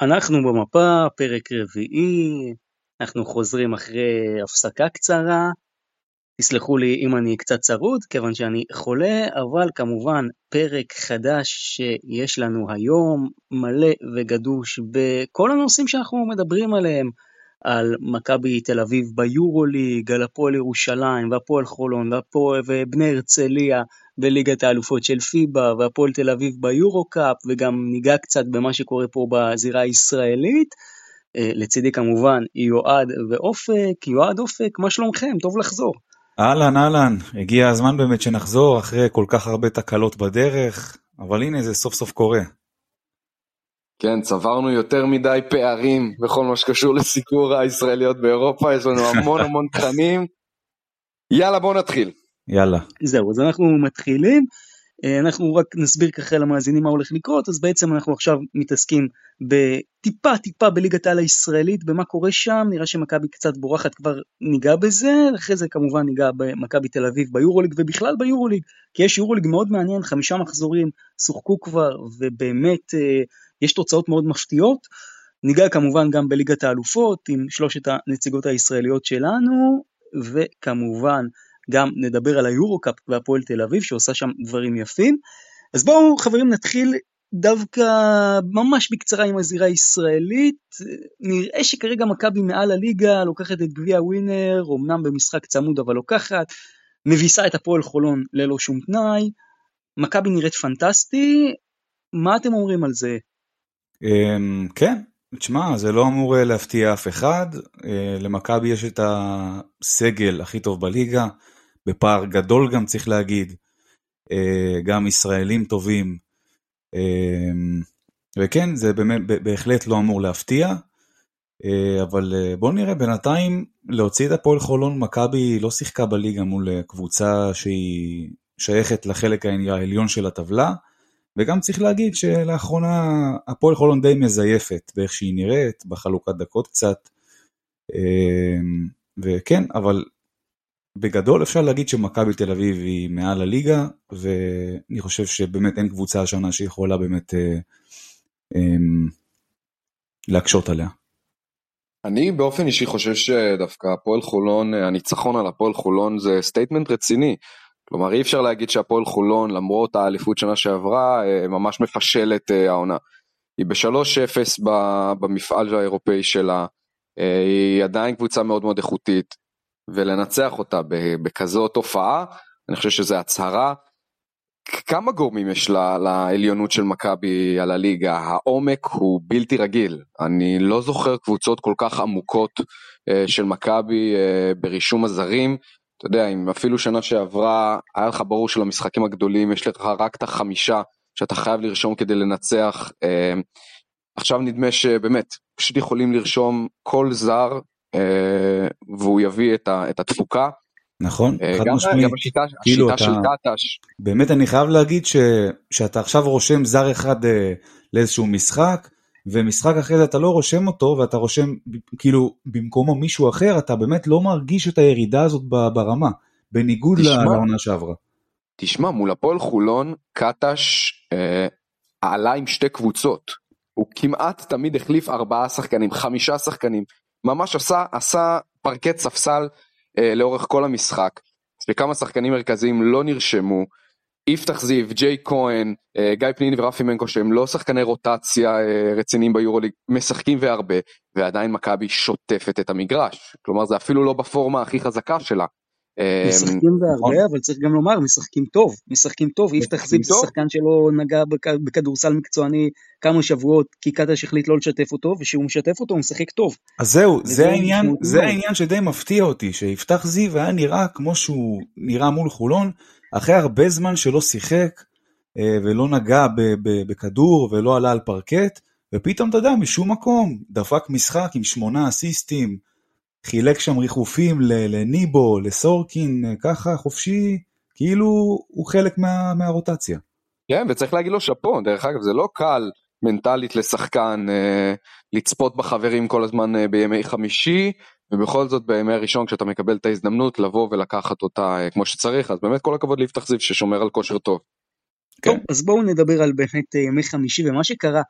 אנחנו במפה, פרק רביעי, אנחנו חוזרים אחרי הפסקה קצרה. תסלחו לי אם אני קצת צרוד, כיוון שאני חולה, אבל כמובן פרק חדש שיש לנו היום, מלא וגדוש בכל הנושאים שאנחנו מדברים עליהם, על מכבי תל אביב ביורוליג, על הפועל ירושלים, והפועל חולון, והפועל ובני הרצליה בליגת האלופות של פיבה, והפועל תל אביב ביורו-קאפ, וגם ניגע קצת במה שקורה פה בזירה הישראלית. אה, לצידי כמובן יועד ואופק, יועד אופק, מה שלומכם? טוב לחזור. אהלן אהלן, הגיע הזמן באמת שנחזור אחרי כל כך הרבה תקלות בדרך, אבל הנה זה סוף סוף קורה. כן, צברנו יותר מדי פערים בכל מה שקשור לסיקור הישראליות באירופה, יש לנו המון המון תכנים. יאללה בוא נתחיל. יאללה. זהו, אז אנחנו מתחילים. אה, אנחנו רק נסביר ככה למאזינים מה הולך לקרות, אז בעצם אנחנו עכשיו מתעסקים בטיפה טיפה בליגת העל הישראלית, במה קורה שם, נראה שמכבי קצת בורחת, כבר ניגע בזה, אחרי זה כמובן ניגע במכבי תל אביב ביורוליג ובכלל ביורוליג, כי יש יורוליג מאוד מעניין, חמישה מחזורים שוחקו כבר, ובאמת אה, יש תוצאות מאוד מפתיעות. ניגע כמובן גם בליגת האלופות עם שלושת הנציגות הישראליות שלנו, וכמובן גם נדבר על היורו-קאפ והפועל תל אביב שעושה שם דברים יפים. אז בואו חברים נתחיל דווקא ממש בקצרה עם הזירה הישראלית. נראה שכרגע מכבי מעל הליגה, לוקחת את גביע ווינר, אמנם במשחק צמוד אבל לוקחת, מביסה את הפועל חולון ללא שום תנאי. מכבי נראית פנטסטי, מה אתם אומרים על זה? אמ, כן, תשמע, זה לא אמור להפתיע אף אחד. אה, למכבי יש את הסגל הכי טוב בליגה. בפער גדול גם צריך להגיד, אה, גם ישראלים טובים, אה, וכן, זה באמת, בהחלט לא אמור להפתיע, אה, אבל בוא נראה, בינתיים להוציא את הפועל חולון, מכבי לא שיחקה בליגה מול קבוצה שהיא שייכת לחלק העליון של הטבלה, וגם צריך להגיד שלאחרונה הפועל חולון די מזייפת באיך שהיא נראית, בחלוקת דקות קצת. וכן, אבל בגדול אפשר להגיד שמכבי תל אביב היא מעל הליגה, ואני חושב שבאמת אין קבוצה השנה שיכולה באמת אה, אה, להקשות עליה. אני באופן אישי חושב שדווקא הפועל חולון, הניצחון על הפועל חולון זה statement רציני. כלומר אי אפשר להגיד שהפועל חולון למרות האליפות שנה שעברה אה, ממש מפשלת אה, העונה. היא ב-3-0 במפעל האירופאי שלה, אה, היא עדיין קבוצה מאוד מאוד איכותית. ולנצח אותה בכזאת תופעה, אני חושב שזה הצהרה. כמה גורמים יש לה, לעליונות של מכבי על הליגה? העומק הוא בלתי רגיל. אני לא זוכר קבוצות כל כך עמוקות אה, של מכבי אה, ברישום הזרים. אתה יודע, אם אפילו שנה שעברה היה לך ברור שלמשחקים הגדולים יש לך רק את החמישה שאתה חייב לרשום כדי לנצח. אה, עכשיו נדמה שבאמת, פשוט יכולים לרשום כל זר והוא יביא את, ה, את התפוקה. נכון, אה, חד משמעית. גם השיטה, כאילו השיטה אתה, של קטש. באמת אני חייב להגיד ש, שאתה עכשיו רושם זר אחד אה, לאיזשהו משחק, ומשחק אחרי זה אתה לא רושם אותו ואתה רושם כאילו במקומו מישהו אחר, אתה באמת לא מרגיש את הירידה הזאת ברמה, בניגוד לעונה שעברה. תשמע, מול הפועל חולון, קטש אה, עלה עם שתי קבוצות. הוא כמעט תמיד החליף ארבעה שחקנים, חמישה שחקנים, ממש עשה, עשה פרקט ספסל אה, לאורך כל המשחק, וכמה שחקנים מרכזיים לא נרשמו. יפתח זיו, ג'יי כהן, אה, גיא פניני ורפי מנקו שהם לא שחקני רוטציה אה, רציניים ביורוליג, משחקים והרבה, ועדיין מכבי שוטפת את המגרש. כלומר זה אפילו לא בפורמה הכי חזקה שלה. משחקים בהרבה, נכון. אבל צריך גם לומר, משחקים טוב, משחקים טוב, יפתח זיו זה שחקן שלא נגע בכדורסל מקצועני כמה שבועות, כי קטש החליט לא לשתף אותו, וכשהוא משתף אותו הוא משחק טוב. אז זהו, זה העניין, זה העניין שדי מפתיע אותי, שיפתח זיו היה נראה כמו שהוא נראה מול חולון, אחרי הרבה זמן שלא שיחק, אה, ולא נגע בכדור, ולא עלה על פרקט, ופתאום אתה יודע, משום מקום, דפק משחק עם שמונה אסיסטים, חילק שם ריחופים לניבו, לסורקין, ככה חופשי, כאילו הוא חלק מה, מהרוטציה. כן, וצריך להגיד לו שאפו, דרך אגב, זה לא קל מנטלית לשחקן אה, לצפות בחברים כל הזמן אה, בימי חמישי, ובכל זאת בימי הראשון כשאתה מקבל את ההזדמנות לבוא ולקחת אותה אה, כמו שצריך, אז באמת כל הכבוד ליפתח זיו ששומר על כושר טוב. כן. טוב, אז בואו נדבר על באמת אה, ימי חמישי ומה שקרה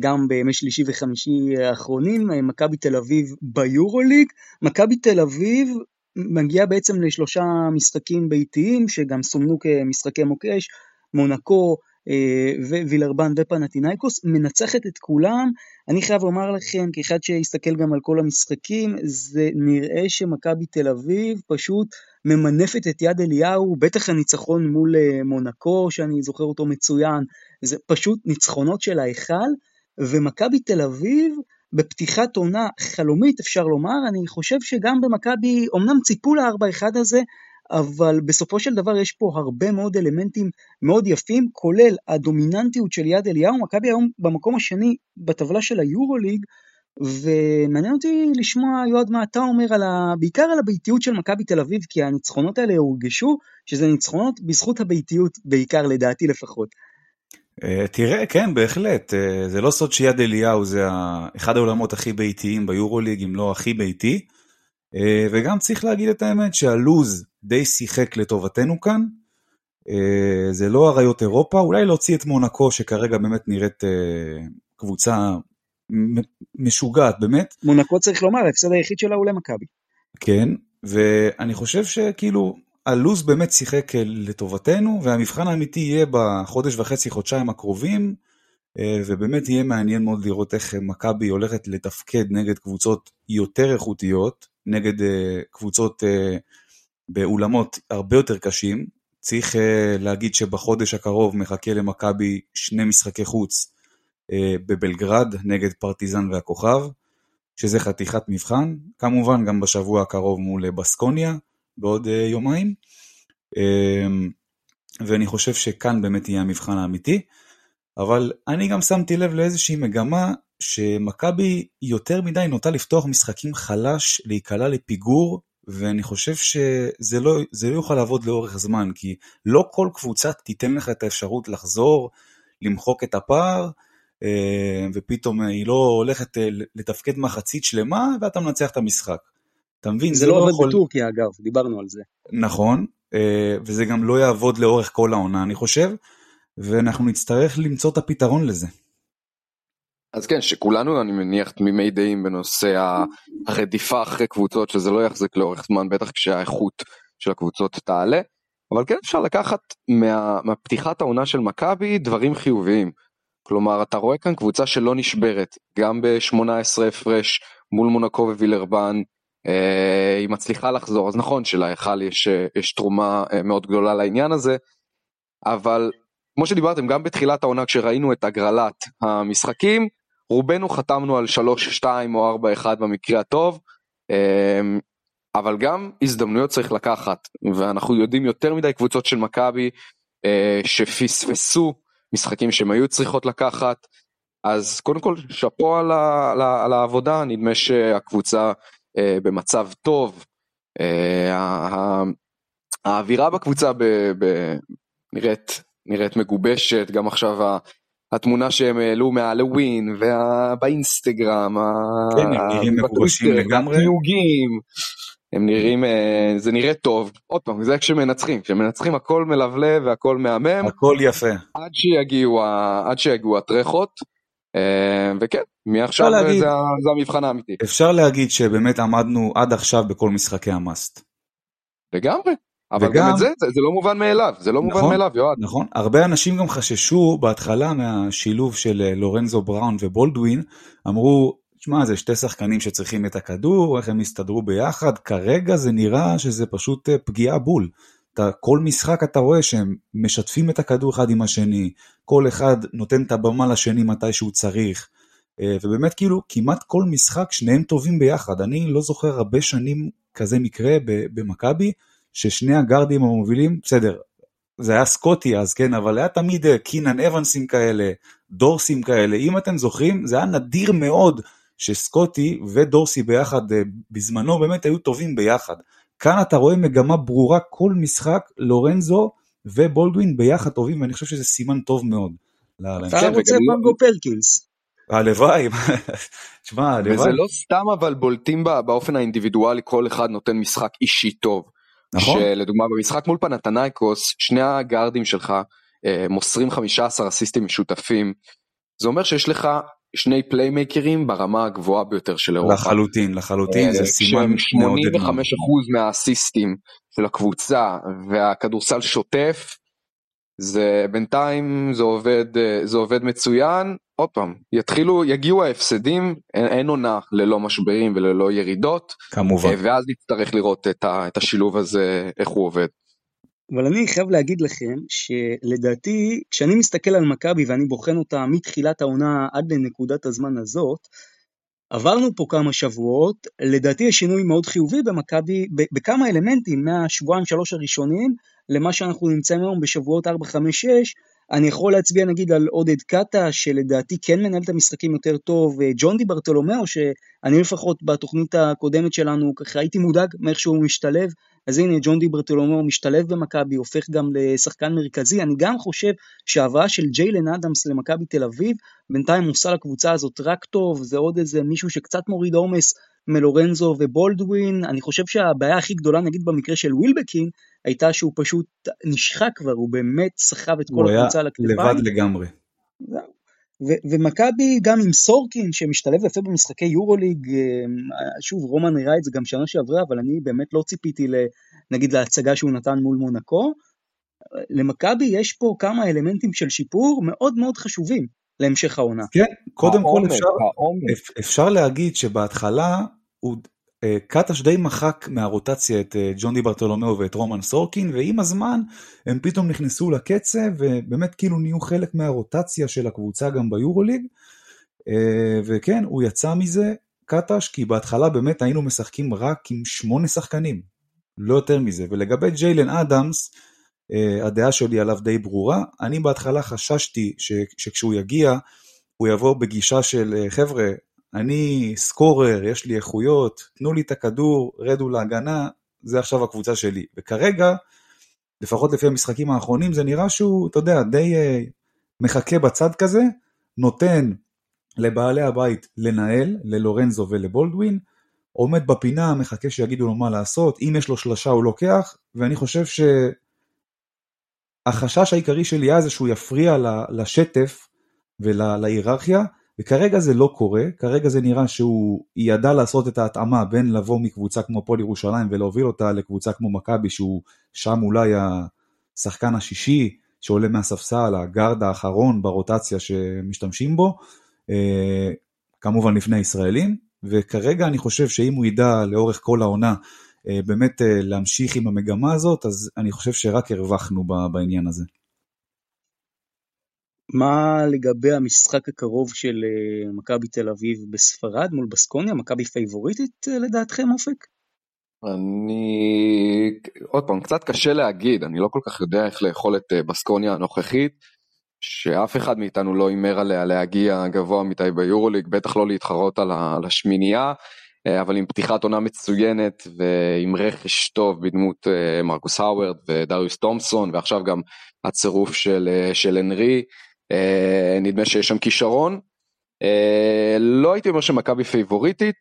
גם בימי שלישי וחמישי האחרונים, מכבי תל אביב ביורוליג. מכבי תל אביב מגיעה בעצם לשלושה משחקים ביתיים שגם סומנו כמשחקי מוקש, מונקו, ווילרבן ופנטינאיקוס, מנצחת את כולם. אני חייב לומר לכם, כאחד שיסתכל גם על כל המשחקים, זה נראה שמכבי תל אביב פשוט ממנפת את יד אליהו, בטח הניצחון מול מונקו, שאני זוכר אותו מצוין, זה פשוט ניצחונות של ההיכל, ומכבי תל אביב, בפתיחת עונה חלומית אפשר לומר, אני חושב שגם במכבי, אמנם ציפו ל-4-1 הזה, אבל בסופו של דבר יש פה הרבה מאוד אלמנטים מאוד יפים, כולל הדומיננטיות של יד אליהו, מכבי היום במקום השני בטבלה של היורוליג, ומעניין אותי לשמוע, יועד, מה אתה אומר, על ה... בעיקר על הביתיות של מכבי תל אביב, כי הניצחונות האלה הורגשו שזה ניצחונות בזכות הביתיות, בעיקר לדעתי לפחות. תראה, כן, בהחלט, זה לא סוד שיד אליהו זה אחד העולמות הכי ביתיים ביורוליג, אם לא הכי ביתי. וגם צריך להגיד את האמת שהלוז די שיחק לטובתנו כאן. זה לא אריות אירופה, אולי להוציא את מונקו שכרגע באמת נראית קבוצה משוגעת באמת. מונקו צריך לומר, ההפסד היחיד שלה הוא למכבי. כן, ואני חושב שכאילו הלוז באמת שיחק לטובתנו, והמבחן האמיתי יהיה בחודש וחצי, חודשיים הקרובים, ובאמת יהיה מעניין מאוד לראות איך מכבי הולכת לתפקד נגד קבוצות יותר איכותיות, נגד קבוצות באולמות הרבה יותר קשים. צריך להגיד שבחודש הקרוב מחכה למכבי שני משחקי חוץ בבלגרד נגד פרטיזן והכוכב, שזה חתיכת מבחן, כמובן גם בשבוע הקרוב מול בסקוניה בעוד יומיים, ואני חושב שכאן באמת יהיה המבחן האמיתי, אבל אני גם שמתי לב לאיזושהי מגמה שמכבי יותר מדי נוטה לפתוח משחקים חלש, להיקלע לפיגור, ואני חושב שזה לא, לא יוכל לעבוד לאורך זמן, כי לא כל קבוצה תיתן לך את האפשרות לחזור, למחוק את הפער, ופתאום היא לא הולכת לתפקד מחצית שלמה, ואתה מנצח את המשחק. אתה מבין? זה, זה לא עובד יכול... בטורקיה אגב, דיברנו על זה. נכון, וזה גם לא יעבוד לאורך כל העונה אני חושב, ואנחנו נצטרך למצוא את הפתרון לזה. אז כן, שכולנו אני מניח תמימי דעים בנושא הרדיפה אחרי קבוצות, שזה לא יחזיק לאורך זמן, בטח כשהאיכות של הקבוצות תעלה, אבל כן אפשר לקחת מה, מהפתיחת העונה של מכבי דברים חיוביים. כלומר, אתה רואה כאן קבוצה שלא נשברת, גם ב-18 הפרש מול מונקו ווילרבן, אה, היא מצליחה לחזור, אז נכון שלהיכל יש, יש תרומה אה, מאוד גדולה לעניין הזה, אבל כמו שדיברתם, גם בתחילת העונה כשראינו את הגרלת המשחקים, רובנו חתמנו על 3-2 או 4-1 במקרה הטוב, אה, אבל גם הזדמנויות צריך לקחת, ואנחנו יודעים יותר מדי קבוצות של מכבי אה, שפספסו משחקים שהם היו צריכות לקחת, אז קודם כל שאפו על, על, על העבודה, נדמה שהקבוצה אה, במצב טוב, אה, האווירה בקבוצה ב, ב, נראית, נראית מגובשת, גם עכשיו התמונה שהם העלו מהלווין ובאינסטגרם, כן, הם נראים מגובשים לגמרי, החיוגים, הם נראים, אה, זה נראה טוב, עוד פעם, זה כשמנצחים, כשמנצחים הכל מלבלב והכל מהמם, הכל יפה, עד שיגיעו, עד שיגיעו הטרחות, אה, וכן, מעכשיו להגיד, זה, זה המבחן האמיתי. אפשר להגיד שבאמת עמדנו עד עכשיו בכל משחקי המאסט. לגמרי. אבל וגם, גם את זה, זה, זה לא מובן מאליו, זה לא נכון, מובן מאליו, יועד. נכון, הרבה אנשים גם חששו בהתחלה מהשילוב של אה, לורנזו בראון ובולדווין, אמרו, תשמע, זה שתי שחקנים שצריכים את הכדור, איך הם יסתדרו ביחד, כרגע זה נראה שזה פשוט אה, פגיעה בול. אתה, כל משחק אתה רואה שהם משתפים את הכדור אחד עם השני, כל אחד נותן את הבמה לשני מתי שהוא צריך, אה, ובאמת כאילו כמעט כל משחק שניהם טובים ביחד. אני לא זוכר הרבה שנים כזה מקרה במכבי, ששני הגארדים המובילים, בסדר, זה היה סקוטי אז, כן, אבל היה תמיד אה, קינן אבנסים כאלה, דורסים כאלה, אם אתם זוכרים, זה היה נדיר מאוד שסקוטי ודורסי ביחד אה, בזמנו באמת היו טובים ביחד. כאן אתה רואה מגמה ברורה כל משחק, לורנזו ובולדווין ביחד טובים, ואני חושב שזה סימן טוב מאוד. אתה רוצה מנגו פרקינס. הלוואי, תשמע, הלוואי. וזה לא סתם אבל בולטים באופן האינדיבידואלי, כל אחד נותן משחק אישי טוב. נכון. שלדוגמה במשחק מול פנתנייקוס, שני הגארדים שלך אה, מוסרים 15 אסיסטים משותפים, זה אומר שיש לך שני פליימייקרים ברמה הגבוהה ביותר של אירופה. לחלוטין, לחלוטין, זה סימן מאוד. 85% מהאסיסטים של הקבוצה והכדורסל שוטף, זה בינתיים זה עובד, זה עובד מצוין, עוד פעם, יתחילו, יגיעו ההפסדים, אין, אין עונה ללא משברים וללא ירידות, כמובן, ואז נצטרך לראות את, ה, את השילוב הזה, איך הוא עובד. אבל אני חייב להגיד לכם שלדעתי, כשאני מסתכל על מכבי ואני בוחן אותה מתחילת העונה עד לנקודת הזמן הזאת, עברנו פה כמה שבועות, לדעתי יש שינוי מאוד חיובי במכבי, בכמה אלמנטים מהשבועיים שלוש הראשונים למה שאנחנו נמצאים היום בשבועות 4-5-6, אני יכול להצביע נגיד על עודד קאטה שלדעתי כן מנהל את המשחקים יותר טוב, ג'ון די ברטולומיאו שאני לפחות בתוכנית הקודמת שלנו ככה הייתי מודאג מאיך שהוא משתלב, אז הנה ג'ון די ברטולומיאו משתלב במכבי, הופך גם לשחקן מרכזי, אני גם חושב שההבאה של ג'יילן אדמס למכבי תל אביב, בינתיים עושה לקבוצה הזאת רק טוב, זה עוד איזה מישהו שקצת מוריד עומס מלורנזו ובולדווין, אני חושב שהבעיה הכי גדולה נגיד במקרה של ווילבקין, הייתה שהוא פשוט נשחק כבר, הוא באמת סחב את כל הקבוצה לכתפיים. הוא היה לבד לגמרי. ומכבי גם עם סורקין שמשתלב יפה במשחקי יורוליג, אמ, שוב רומן הראה את זה גם שנה שעברה, אבל אני באמת לא ציפיתי נגיד להצגה שהוא נתן מול מונקו. למכבי יש פה כמה אלמנטים של שיפור מאוד מאוד חשובים להמשך העונה. כן, קודם כל אפשר, אפשר להגיד שבהתחלה הוא אה, קטש די מחק מהרוטציה את אה, ג'ון די ברטולומיאו ואת רומן סורקין ועם הזמן הם פתאום נכנסו לקצב ובאמת כאילו נהיו חלק מהרוטציה של הקבוצה גם ביורוליג. אה, וכן הוא יצא מזה קטש כי בהתחלה באמת היינו משחקים רק עם שמונה שחקנים לא יותר מזה. ולגבי ג'יילן אדמס הדעה שלי עליו די ברורה. אני בהתחלה חששתי שכשהוא יגיע הוא יבוא בגישה של חבר'ה אני סקורר, יש לי איכויות, תנו לי את הכדור, רדו להגנה, זה עכשיו הקבוצה שלי. וכרגע, לפחות לפי המשחקים האחרונים, זה נראה שהוא, אתה יודע, די uh, מחכה בצד כזה, נותן לבעלי הבית לנהל, ללורנזו ולבולדווין, עומד בפינה, מחכה שיגידו לו מה לעשות, אם יש לו שלושה הוא לוקח, ואני חושב שהחשש העיקרי שלי היה זה שהוא יפריע לשטף ולהיררכיה, וכרגע זה לא קורה, כרגע זה נראה שהוא ידע לעשות את ההתאמה בין לבוא מקבוצה כמו הפועל ירושלים ולהוביל אותה לקבוצה כמו מכבי שהוא שם אולי השחקן השישי שעולה מהספסל, הגארד האחרון ברוטציה שמשתמשים בו, אה, כמובן לפני הישראלים, וכרגע אני חושב שאם הוא ידע לאורך כל העונה אה, באמת אה, להמשיך עם המגמה הזאת, אז אני חושב שרק הרווחנו בעניין הזה. מה לגבי המשחק הקרוב של אה, מכבי תל אביב בספרד מול בסקוניה? מכבי פייבוריטית אה, לדעתכם אופק? אני עוד פעם קצת קשה להגיד אני לא כל כך יודע איך לאכול את אה, בסקוניה הנוכחית שאף אחד מאיתנו לא הימר עליה להגיע גבוה מדי ביורוליג בטח לא להתחרות על השמינייה אבל עם פתיחת עונה מצוינת ועם רכש טוב בדמות מרקוס האוורד ודריוס תומפסון ועכשיו גם הצירוף של, של אנרי נדמה שיש שם כישרון. אה, לא הייתי אומר שמכבי פייבוריטית,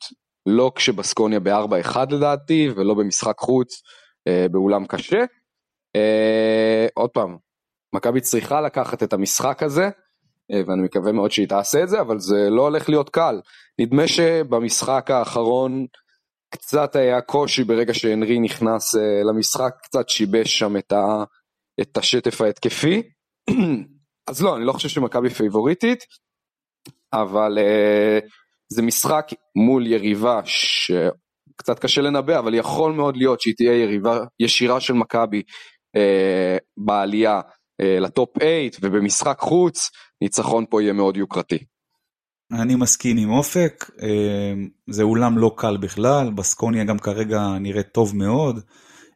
לא כשבסקוניה ב-4-1 לדעתי, ולא במשחק חוץ אה, באולם קשה. עוד פעם, מכבי צריכה לקחת את המשחק הזה, ואני מקווה מאוד שהיא תעשה את זה, אבל זה לא הולך להיות קל. נדמה שבמשחק האחרון קצת היה קושי ברגע שהנרי נכנס למשחק, קצת שיבש שם את, ה, את השטף ההתקפי. אז לא, אני לא חושב שמכבי פייבוריטית, אבל uh, זה משחק מול יריבה שקצת קשה לנבא, אבל יכול מאוד להיות שהיא תהיה יריבה ישירה של מכבי uh, בעלייה uh, לטופ 8 ובמשחק חוץ, ניצחון פה יהיה מאוד יוקרתי. אני מסכים עם אופק, זה אולם לא קל בכלל, בסקוניה גם כרגע נראית טוב מאוד.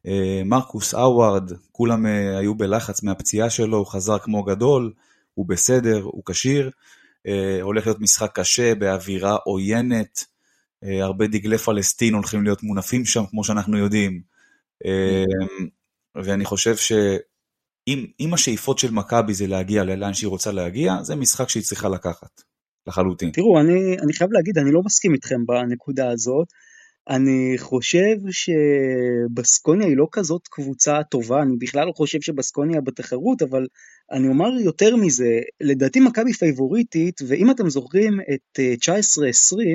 אה, מרקוס אאוארד, כולם אה, היו בלחץ מהפציעה שלו, הוא חזר כמו גדול, הוא בסדר, הוא כשיר. אה, הולך להיות משחק קשה באווירה עוינת, הרבה דגלי פלסטין הולכים להיות מונפים שם, כמו שאנחנו יודעים. ואני חושב שאם השאיפות של מכבי זה להגיע לאן שהיא רוצה להגיע, זה משחק שהיא צריכה לקחת, לחלוטין. תראו, אני, אני חייב להגיד, אני לא מסכים איתכם בנקודה הזאת. אני חושב שבסקוניה היא לא כזאת קבוצה טובה, אני בכלל לא חושב שבסקוניה בתחרות, אבל אני אומר יותר מזה, לדעתי מכבי פייבוריטית, ואם אתם זוכרים את 19-20, אה,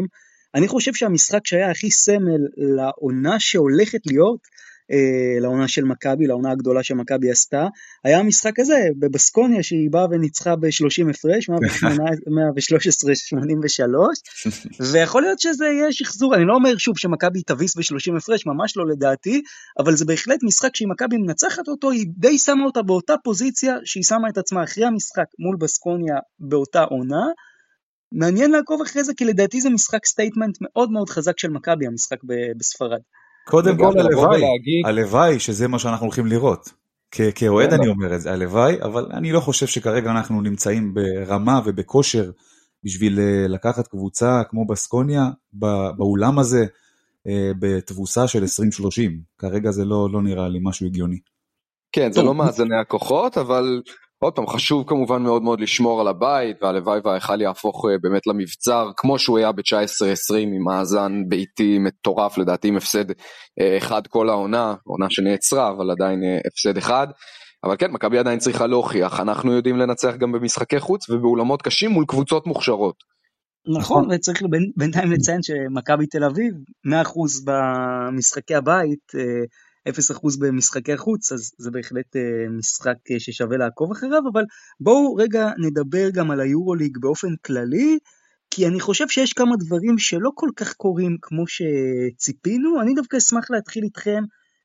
אני חושב שהמשחק שהיה הכי סמל לעונה שהולכת להיות, אה, לעונה של מכבי, לעונה הגדולה שמכבי עשתה, היה המשחק הזה בבסקוניה שהיא באה וניצחה ב-30 הפרש, 113-83, ויכול להיות שזה יהיה שחזור, אני לא אומר שוב שמכבי תביס ב-30 הפרש, ממש לא לדעתי, אבל זה בהחלט משחק שאם מכבי מנצחת אותו, היא די שמה אותה באותה פוזיציה שהיא שמה את עצמה אחרי המשחק מול בסקוניה באותה עונה. מעניין לעקוב אחרי זה, כי לדעתי זה משחק statement מאוד מאוד חזק של מכבי, המשחק בספרד. קודם כל הלוואי, הלוואי שזה מה שאנחנו הולכים לראות. כאוהד אני אומר את זה, הלוואי, אבל אני לא חושב שכרגע אנחנו נמצאים ברמה ובכושר בשביל אה, לקחת קבוצה כמו בסקוניה באולם הזה אה, בתבוסה של 20-30. כרגע זה לא, לא נראה לי משהו הגיוני. כן, זה לא מאזני הכוחות, אבל עוד פעם חשוב כמובן מאוד מאוד לשמור על הבית והלוואי וההיכל יהפוך אה, באמת למבצר כמו שהוא היה ב-19-20 עם מאזן ביתי מטורף לדעתי עם הפסד אה, אחד כל העונה, עונה שנעצרה אבל עדיין אה, הפסד אחד. אבל כן מכבי עדיין צריכה להוכיח אנחנו יודעים לנצח גם במשחקי חוץ ובאולמות קשים מול קבוצות מוכשרות. נכון וצריך בינתיים לציין שמכבי תל אביב 100% במשחקי הבית 0% במשחקי חוץ, אז זה בהחלט אה, משחק אה, ששווה לעקוב אחריו, אבל בואו רגע נדבר גם על היורוליג באופן כללי, כי אני חושב שיש כמה דברים שלא כל כך קורים כמו שציפינו, אני דווקא אשמח להתחיל איתכם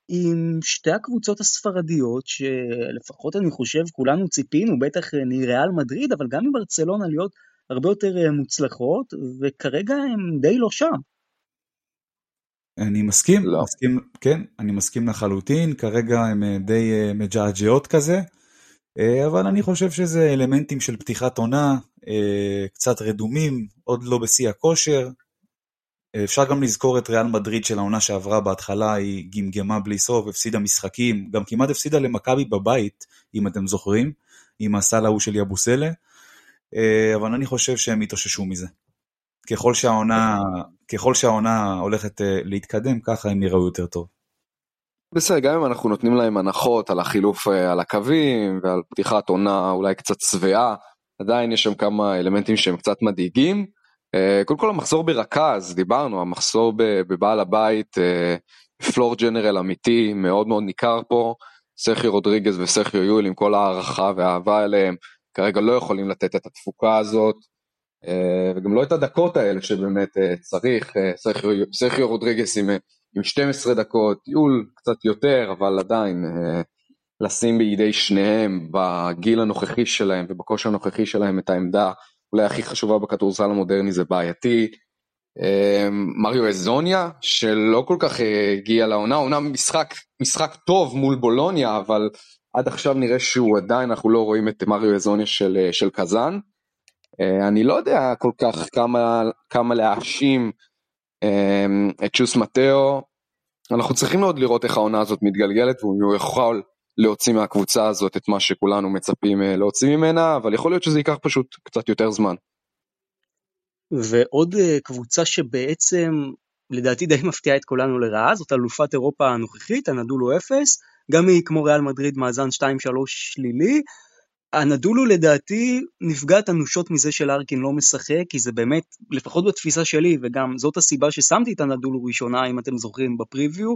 עם שתי הקבוצות הספרדיות, שלפחות אני חושב כולנו ציפינו, בטח מריאל מדריד, אבל גם מברצלונה להיות הרבה יותר אה, מוצלחות, וכרגע הם די לא שם. אני מסכים, לא. מסכים, כן, אני מסכים לחלוטין, כרגע הם אה, די אה, מג'עג'עות כזה, אה, אבל אני חושב שזה אלמנטים של פתיחת עונה, קצת רדומים, עוד לא בשיא הכושר. אפשר גם לזכור את ריאל מדריד של העונה שעברה בהתחלה, היא גמגמה בלי סוף, הפסידה משחקים, גם כמעט הפסידה למכבי בבית, אם אתם זוכרים, עם הסל ההוא של יבוסלה, אבל אני חושב שהם יתאוששו מזה. ככל שהעונה, ככל שהעונה הולכת אה, להתקדם, ככה הם יראו יותר טוב. בסדר, גם אם אנחנו נותנים להם הנחות על החילוף אה, על הקווים ועל פתיחת עונה אולי קצת שבעה, עדיין יש שם כמה אלמנטים שהם קצת מדאיגים. אה, קודם כל המחסור ברכז, דיברנו, המחסור בבעל הבית, פלור ג'נרל אמיתי, מאוד מאוד ניכר פה. סרחי רודריגז וסרחי יואל עם כל הערכה והאהבה אליהם, כרגע לא יכולים לתת את התפוקה הזאת. אה, וגם לא את הדקות האלה שבאמת אה, צריך, אה, סרחיו רודריגס עם, עם 12 דקות, יול קצת יותר, אבל עדיין לשים בידי שניהם בגיל הנוכחי שלהם ובכושר הנוכחי שלהם את העמדה אולי הכי חשובה בכדורסל המודרני זה בעייתי. מריו אזוניה שלא כל כך הגיע לעונה, עונה משחק, משחק טוב מול בולוניה אבל עד עכשיו נראה שהוא עדיין אנחנו לא רואים את מריו אזוניה של, של קזאן. אה, אני לא יודע כל כך כמה, כמה להאשים אמ, את שוס מטאו, אנחנו צריכים מאוד לראות איך העונה הזאת מתגלגלת והוא יכול להוציא מהקבוצה הזאת את מה שכולנו מצפים אה, להוציא ממנה, אבל יכול להיות שזה ייקח פשוט קצת יותר זמן. ועוד אה, קבוצה שבעצם לדעתי די מפתיעה את כולנו לרעה, זאת אלופת אירופה הנוכחית, הנדולו אפס, גם היא כמו ריאל מדריד מאזן 2-3 שלילי, הנדולו לדעתי נפגעת אנושות מזה שלארקין לא משחק, כי זה באמת, לפחות בתפיסה שלי, וגם זאת הסיבה ששמתי את הנדולו ראשונה, אם אתם זוכרים, בפריוויו,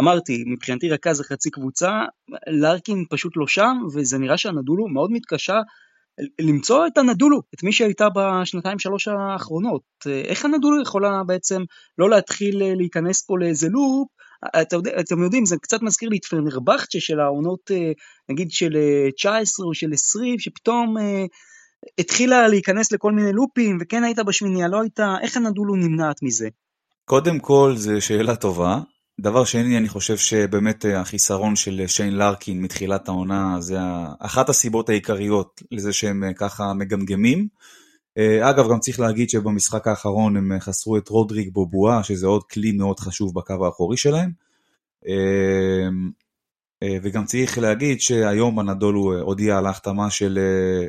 אמרתי, מבחינתי רכז זה חצי קבוצה, לארקין פשוט לא שם, וזה נראה שהנדולו מאוד מתקשה למצוא את הנדולו, את מי שהייתה בשנתיים שלוש האחרונות. איך הנדולו יכולה בעצם לא להתחיל להיכנס פה לאיזה לופ, אתם יודעים, זה קצת מזכיר לי את פרנרבכצ'ה של העונות, אה, נגיד של 19 אה, או של 20, שפתאום אה, התחילה להיכנס לכל מיני לופים, וכן היית בשמיניה, לא היית, איך הנדולו נמנעת מזה? קודם כל, זו שאלה טובה. דבר שני, אני חושב שבאמת החיסרון של שיין לארקין מתחילת העונה זה אחת הסיבות העיקריות לזה שהם ככה מגמגמים. אה, אגב, גם צריך להגיד שבמשחק האחרון הם חסרו את רודריג בובואה, שזה עוד כלי מאוד חשוב בקו האחורי שלהם. אה, אה, וגם צריך להגיד שהיום הנדולו הודיע על ההחתמה של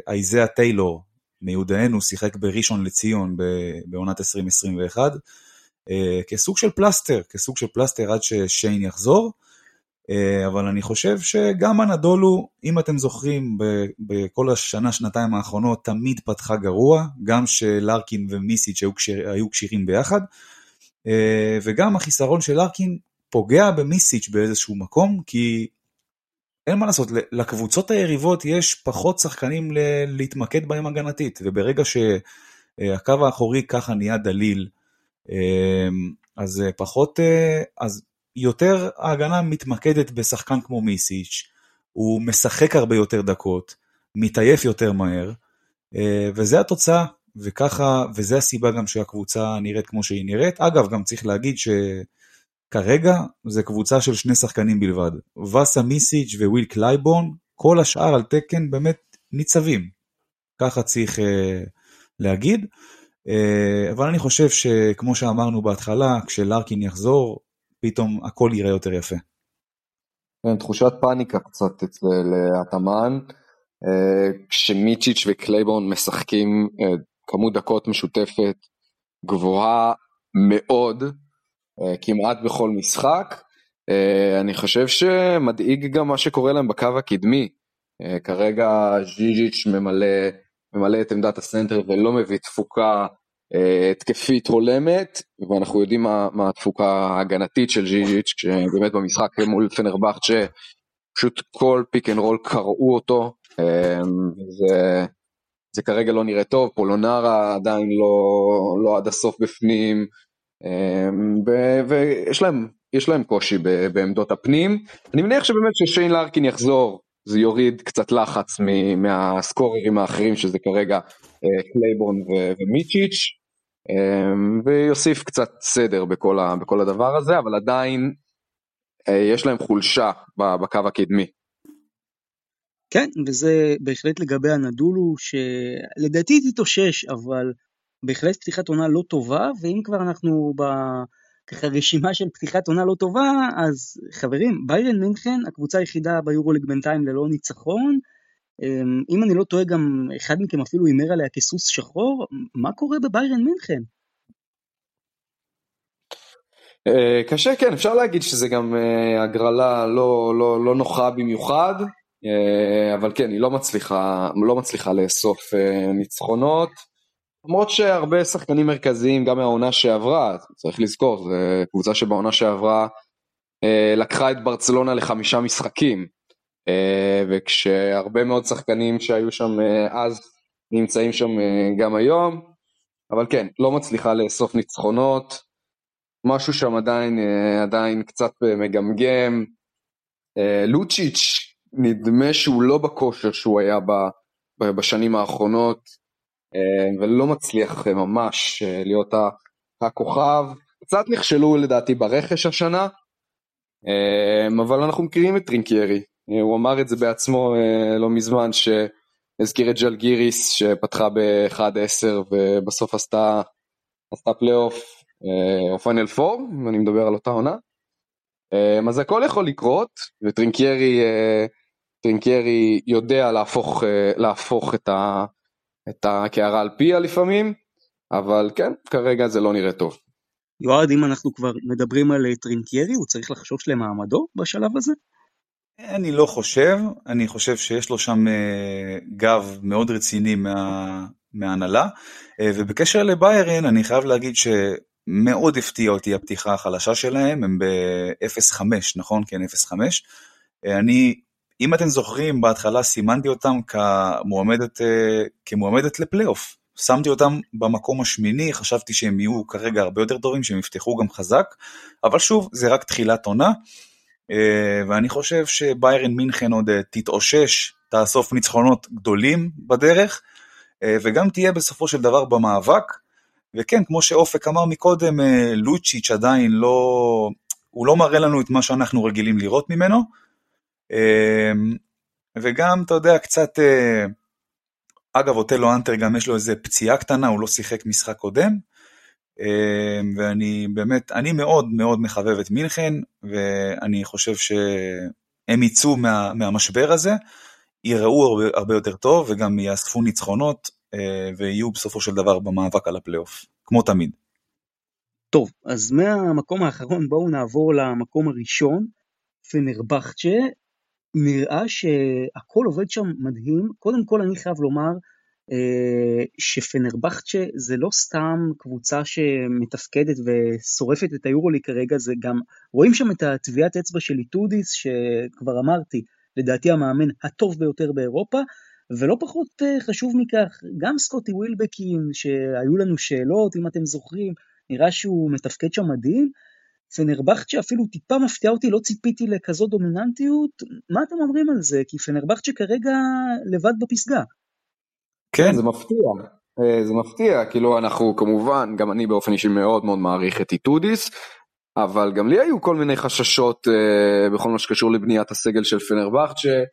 אייזאה טיילור מיודענו, שיחק בראשון לציון בעונת 2021. כסוג של פלסטר, כסוג של פלסטר עד ששיין יחזור. אבל אני חושב שגם הנדולו, אם אתם זוכרים, בכל השנה, שנתיים האחרונות תמיד פתחה גרוע, גם שלארקין ומיסיץ' היו כשירים ביחד, וגם החיסרון של לארקין פוגע במיסיץ' באיזשהו מקום, כי אין מה לעשות, לקבוצות היריבות יש פחות שחקנים להתמקד בהם הגנתית, וברגע שהקו האחורי ככה נהיה דליל, אז פחות, אה, אז יותר ההגנה מתמקדת בשחקן כמו מיסיץ', הוא משחק הרבה יותר דקות, מתעייף יותר מהר, אה, וזה התוצאה, וככה, וזה הסיבה גם שהקבוצה נראית כמו שהיא נראית. אגב, גם צריך להגיד ש... כרגע זה קבוצה של שני שחקנים בלבד, ואסה מיסיץ' וויל קלייברן, כל השאר על תקן באמת ניצבים, ככה צריך אה, להגיד, אה, אבל אני חושב שכמו שאמרנו בהתחלה, כשלארקין יחזור, פתאום הכל יראה יותר יפה. כן, תחושת פאניקה קצת אצל אטאמן, אה, כשמיצ'יץ' וקלייבורן משחקים אה, כמות דקות משותפת גבוהה מאוד, אה, כמעט בכל משחק. אה, אני חושב שמדאיג גם מה שקורה להם בקו הקדמי. אה, כרגע ז'יז'יץ' ממלא, ממלא את עמדת הסנטר ולא מביא תפוקה התקפית הולמת, ואנחנו יודעים מה, מה התפוקה ההגנתית של ז'יז'יץ', כשבאמת במשחק מול פנרבכצ'ה, פשוט כל pick and roll קראו אותו, זה, זה כרגע לא נראה טוב, פולונרה עדיין לא, לא עד הסוף בפנים, אמ, ויש להם, יש להם קושי בעמדות הפנים. אני מניח שבאמת ששיין לארקין יחזור זה יוריד קצת לחץ מהסקוררים האחרים שזה כרגע אה, קלייבורן ומיצ'יץ' ויוסיף קצת סדר בכל, ה, בכל הדבר הזה אבל עדיין אה, יש להם חולשה בקו הקדמי. כן וזה בהחלט לגבי אנדולו שלדעתי תתאושש אבל בהחלט פתיחת עונה לא טובה, ואם כבר אנחנו בככה רשימה של פתיחת עונה לא טובה, אז חברים, ביירן מינכן, הקבוצה היחידה ביורוליג בינתיים ללא ניצחון, אמ, אם אני לא טועה גם אחד מכם אפילו הימר עליה כסוס שחור, מה קורה בביירן מינכן? אה, קשה כן אפשר להגיד שזה גם אה, הגרלה לא, לא, לא נוחה במיוחד אה, אבל כן היא לא מצליחה לא מצליחה לאסוף ניצחונות למרות שהרבה שחקנים מרכזיים גם מהעונה שעברה, צריך לזכור, זו קבוצה שבעונה שעברה לקחה את ברצלונה לחמישה משחקים, וכשהרבה מאוד שחקנים שהיו שם אה, אז נמצאים שם אה, גם היום, אבל כן, לא מצליחה לאסוף ניצחונות, משהו שם עדיין, אה, עדיין קצת מגמגם, אה, לוצ'יץ' נדמה שהוא לא בכושר שהוא היה בשנים האחרונות, אה, ולא מצליח אה, ממש אה, להיות הכוכב. קצת נכשלו לדעתי ברכש השנה, אבל אנחנו מכירים את טרינקיירי, הוא אמר את זה בעצמו לא מזמן שהזכיר את ג'לגיריס שפתחה ב-1-10 ובסוף עשתה, עשתה פלייאוף או פיינל פור, אם אני מדבר על אותה עונה. אז הכל יכול לקרות וטרינקיירי טרינקיירי יודע להפוך, להפוך את, ה, את הקערה על פיה לפעמים, אבל כן, כרגע זה לא נראה טוב. יועד, אם אנחנו כבר מדברים על טרינקיירי, הוא צריך לחשוש למעמדו בשלב הזה? אני לא חושב, אני חושב שיש לו שם uh, גב מאוד רציני מה, מההנהלה, uh, ובקשר לביירן אני חייב להגיד שמאוד הפתיע אותי הפתיחה החלשה שלהם, הם ב-0.5, נכון? כן, 0.5. Uh, אני אם אתם זוכרים, בהתחלה סימנתי אותם כמועמדת, אה, כמועמדת לפלייאוף. שמתי אותם במקום השמיני, חשבתי שהם יהיו כרגע הרבה יותר טובים, שהם יפתחו גם חזק, אבל שוב, זה רק תחילת עונה, אה, ואני חושב שביירן מינכן עוד אה, תתאושש, תאסוף ניצחונות גדולים בדרך, וגם תהיה בסופו של דבר במאבק. וכן, כמו שאופק אמר מקודם, לוצ'יץ' עדיין לא, הוא לא מראה לנו את מה שאנחנו רגילים לראות ממנו, וגם, אתה יודע, קצת, אה, אגב, אוטלו אנטר גם יש לו איזה פציעה קטנה, הוא לא שיחק משחק קודם, ואני באמת, אני מאוד מאוד מחבב את מינכן, ואני חושב שהם יצאו מה, מהמשבר הזה, יראו הרבה, הרבה יותר טוב, וגם יאספו ניצחונות, אה, ויהיו בסופו של דבר במאבק על הפלייאוף, כמו תמיד. טוב, אז מהמקום האחרון בואו נעבור למקום הראשון, פנרבכצ'ה. נראה שהכל עובד שם מדהים. קודם כל אני חייב לומר שפנרבכצ'ה זה לא סתם קבוצה שמתפקדת ושורפת את היורולי כרגע, זה גם, רואים שם את הטביעת אצבע של איטודיס, שכבר אמרתי, לדעתי המאמן הטוב ביותר באירופה, ולא פחות אה, חשוב מכך, גם סקוטי ווילבקין, שהיו לנו שאלות, אם אתם זוכרים, נראה שהוא מתפקד שם מדהים. פנרבכצ'ה אפילו טיפה מפתיע אותי, לא ציפיתי לכזאת דומיננטיות. מה אתם אומרים על זה? כי פנרבכצ'ה כרגע לבד בפסגה. כן. זה מפתיע, אה, זה מפתיע, כאילו אנחנו כמובן, גם אני באופן אישי מאוד מאוד מעריך את איטודיס, אבל גם לי היו כל מיני חששות uh, בכל מה שקשור לבניית הסגל של פנרבכצ'ה,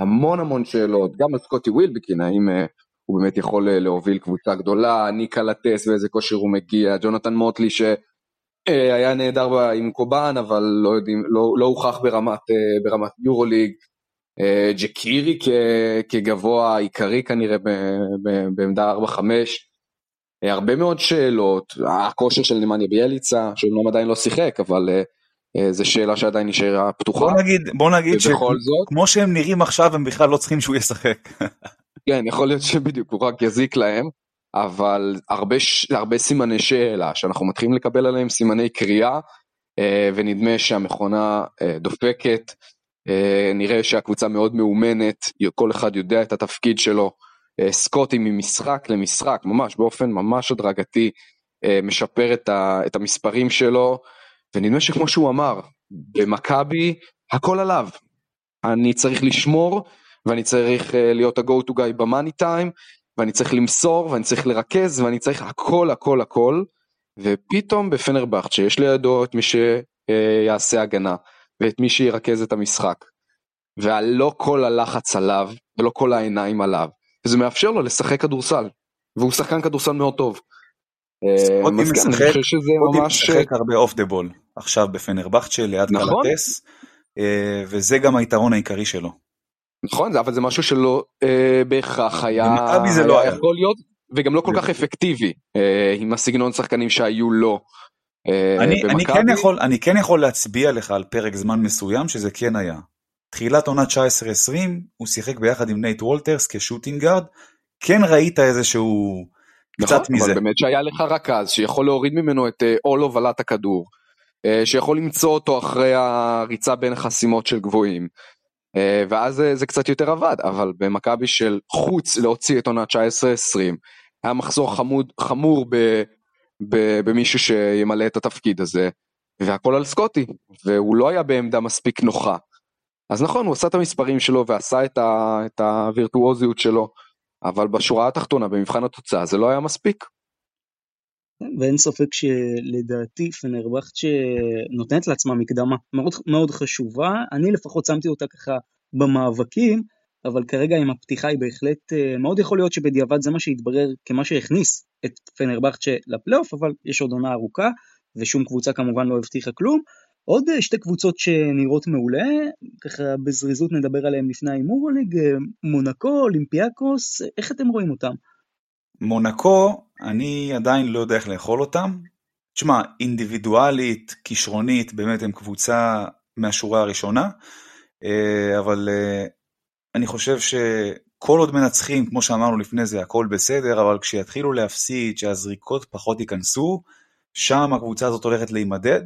המון המון שאלות, גם על סקוטי ווילבקין, האם uh, הוא באמת יכול uh, להוביל קבוצה גדולה, ניקה לטס ואיזה כושר הוא מגיע, ג'ונתן מוטלי שהיה uh, נהדר עם קובאן, אבל לא יודעים, לא, לא הוכח ברמת, uh, ברמת יורוליג, ג'קירי כגבוה עיקרי כנראה בעמדה 4-5, אה, הרבה מאוד שאלות, הכושר של נמניה ביאליצה, שאומנם עדיין לא שיחק, אבל אה, אה, זו שאלה שעדיין נשארה פתוחה. בוא נגיד, בוא נגיד שכמו שהם נראים עכשיו הם בכלל לא צריכים שהוא ישחק. כן, יכול להיות שבדיוק הוא רק יזיק להם, אבל הרבה, הרבה סימני שאלה שאנחנו מתחילים לקבל עליהם סימני קריאה, ונדמה שהמכונה דופקת, נראה שהקבוצה מאוד מאומנת, כל אחד יודע את התפקיד שלו. אה, סקוטי ממשחק למשחק, ממש באופן ממש הדרגתי, אה, משפר את, ה, את המספרים שלו, ונדמה שכמו שהוא אמר, במכבי הכל עליו. אני צריך לשמור, ואני צריך אה, להיות ה-go to guy במאני טיים, ואני צריך למסור, ואני צריך לרכז, ואני צריך הכל הכל הכל, ופתאום בפנרבכט שיש לידו את מי שיעשה הגנה, ואת מי שירכז את המשחק. ולא כל הלחץ עליו, ולא כל העיניים עליו. וזה מאפשר לו לשחק כדורסל, והוא שחקן כדורסל מאוד טוב. אה, שזה ממש... משחק הרבה off the ball, עכשיו בפנרבכצ'ה ליד נכון. קלטס, אה, וזה גם היתרון העיקרי שלו. נכון, אבל זה משהו שלא אה, בהכרח לא היה יכול להיות, וגם לא כל כך אפקטיבי עם הסגנון שחקנים שהיו לו. אני, אני, כן יכול, אני כן יכול להצביע לך על פרק זמן מסוים שזה כן היה. תחילת עונה 19-20 הוא שיחק ביחד עם נייט וולטרס כ shooting guard, כן ראית איזשהו נכון, קצת מזה. אבל באמת שהיה לך רכז שיכול להוריד ממנו את עול אה, הובלת הכדור, אה, שיכול למצוא אותו אחרי הריצה בין חסימות של גבוהים. אה, ואז זה קצת יותר עבד, אבל במכבי של חוץ להוציא את עונה 19-20, היה מחסור חמוד, חמור ב, במישהו שימלא את התפקיד הזה, והכל על סקוטי, והוא לא היה בעמדה מספיק נוחה. אז נכון, הוא עשה את המספרים שלו ועשה את, ה, את הווירטואוזיות שלו, אבל בשורה התחתונה, במבחן התוצאה, זה לא היה מספיק. ואין ספק שלדעתי פנרבכט שנותנת לעצמה מקדמה מאוד, מאוד חשובה, אני לפחות שמתי אותה ככה במאבקים, אבל כרגע עם הפתיחה היא בהחלט, אה, מאוד יכול להיות שבדיעבד זה מה שהתברר כמה שהכניס את פנרבכט לפלייאוף, אבל יש עוד עונה ארוכה, ושום קבוצה כמובן לא הבטיחה כלום. עוד אה, שתי קבוצות שנראות מעולה, ככה בזריזות נדבר עליהן לפני ההימור ליג, אה, מונקו, אולימפיאקוס, איך אתם רואים אותם? מונקו, אני עדיין לא יודע איך לאכול אותם. תשמע, אינדיבידואלית, כישרונית, באמת הם קבוצה מהשורה הראשונה, אה, אבל אני חושב שכל עוד מנצחים, כמו שאמרנו לפני זה, הכל בסדר, אבל כשיתחילו להפסיד, שהזריקות פחות ייכנסו, שם הקבוצה הזאת הולכת להימדד.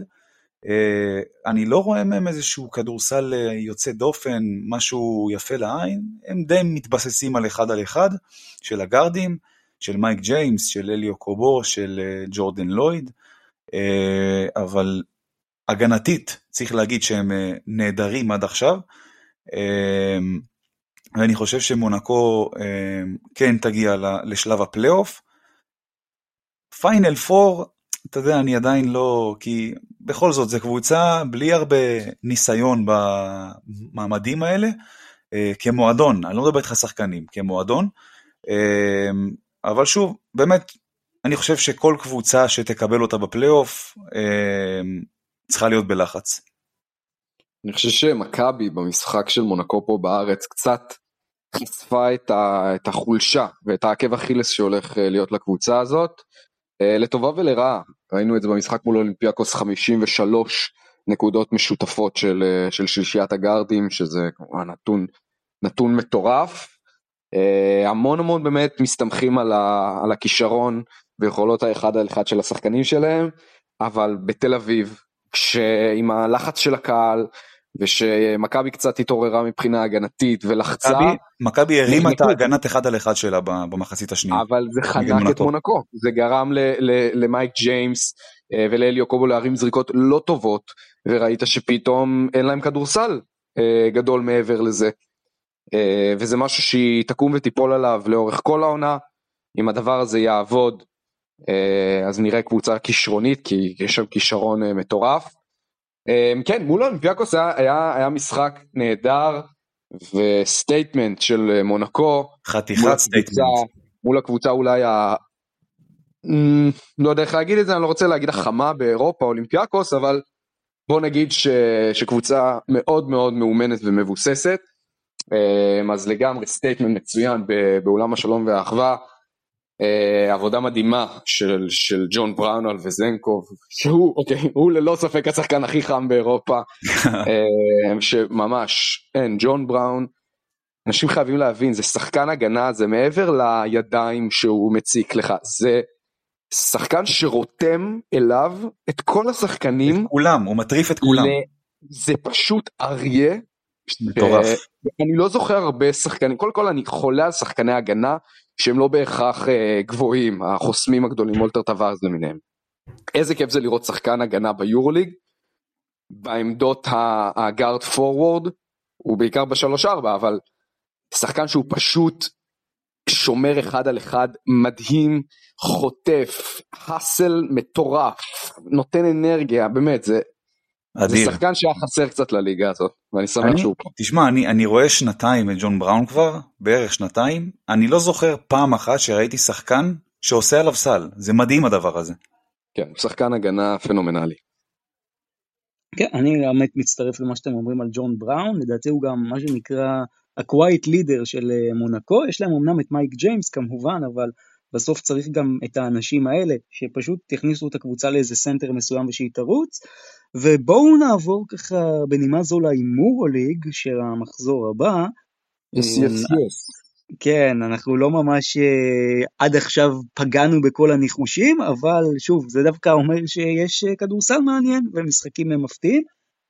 אה, אני לא רואה מהם איזשהו כדורסל אה, יוצא דופן, משהו יפה לעין, הם די מתבססים על אחד על אחד של הגארדים, של מייק ג'יימס, של אליו קובו, של אה, ג'ורדן לויד, אבל הגנתית צריך להגיד שהם נהדרים עד עכשיו, ואני חושב שמונקו כן תגיע לשלב הפלייאוף. פיינל פור, אתה יודע, אני עדיין לא, כי בכל זאת, זו קבוצה בלי הרבה ניסיון במעמדים האלה, אה, כמועדון, אני לא מדבר איתך שחקנים, כמועדון, אה, אבל שוב, באמת, אני חושב שכל קבוצה שתקבל אותה בפלייאוף אה, צריכה להיות בלחץ. אני חושב שמכבי במשחק של מונקו פה בארץ קצת חשפה את, ה, את החולשה ואת העקב אכילס שהולך להיות לקבוצה הזאת. לטובה ולרעה, ראינו את זה במשחק מול אולימפיאקוס 53 נקודות משותפות של, של שלישיית הגארדים, שזה כמובן נתון, נתון מטורף. המון המון באמת מסתמכים על, ה, על הכישרון ויכולות האחד על אחד של השחקנים שלהם, אבל בתל אביב, שעם הלחץ של הקהל, ושמכבי קצת התעוררה מבחינה הגנתית ולחצה. מכבי הרימה את ההגנת אחד על אחד שלה במחצית השנייה. אבל זה חנק את מונקו, זה גרם למייק ג'יימס אה, ולאליו קובו להרים זריקות לא טובות, וראית שפתאום אין להם כדורסל אה, גדול מעבר לזה. אה, וזה משהו שהיא תקום ותיפול עליו לאורך כל העונה, אם הדבר הזה יעבוד, אז נראה קבוצה כישרונית, כי יש שם כישרון מטורף. אמ, כן, מול אולימפיאקוס היה, היה, משחק נהדר ו statement של אה, מונקו. חתיכת statement. מול הקבוצה אולי ה... אמ, לא יודע איך להגיד את זה, אני לא רוצה להגיד החמה באירופה, אולימפיאקוס, אבל בוא נגיד ש... שקבוצה מאוד מאוד מאומנת ומבוססת. אמ, אז לגמרי statement מצוין באולם השלום והאחווה. אה, עבודה מדהימה של, של ג'ון בראון על וזנקוב, שהוא, אוקיי, הוא ללא ספק השחקן הכי חם באירופה, uh, שממש, אין, ג'ון בראון, אנשים חייבים להבין, זה שחקן הגנה, זה מעבר לידיים שהוא מציק לך, זה שחקן שרותם אליו את כל השחקנים. את כולם, הוא מטריף את כולם. זה פשוט אריה. מטורף. אני לא זוכר הרבה שחקנים, קודם כל אני חולה על שחקני הגנה שהם לא בהכרח uh, גבוהים, החוסמים הגדולים, וולטר טווארז למיניהם. איזה כיף זה לראות שחקן הגנה ביורוליג, בעמדות הגארד פורוורד, הוא בעיקר בשלוש ארבע, אבל שחקן שהוא פשוט שומר אחד על אחד, מדהים, חוטף, האסל מטורף, נותן אנרגיה, באמת, זה, אדיר. זה שחקן שהיה חסר קצת לליגה הזאת, ואני שמח אני, שהוא פה. תשמע, אני, אני רואה שנתיים את ג'ון בראון כבר, בערך שנתיים, אני לא זוכר פעם אחת שראיתי שחקן שעושה עליו סל, זה מדהים הדבר הזה. כן, הוא שחקן הגנה פנומנלי. כן, אני באמת מצטרף למה שאתם אומרים על ג'ון בראון, לדעתי הוא גם מה שנקרא ה-quiet leader של אה, מונקו, יש להם אמנם את מייק ג'יימס כמובן, אבל בסוף צריך גם את האנשים האלה, שפשוט יכניסו את הקבוצה לאיזה סנטר מסוים ושהיא תרוץ. ובואו נעבור ככה בנימה זו להימור הליג של המחזור הבא. יס יס יס. כן, אנחנו לא ממש uh, עד עכשיו פגענו בכל הניחושים, אבל שוב, זה דווקא אומר שיש uh, כדורסל מעניין ומשחקים מפתיעים.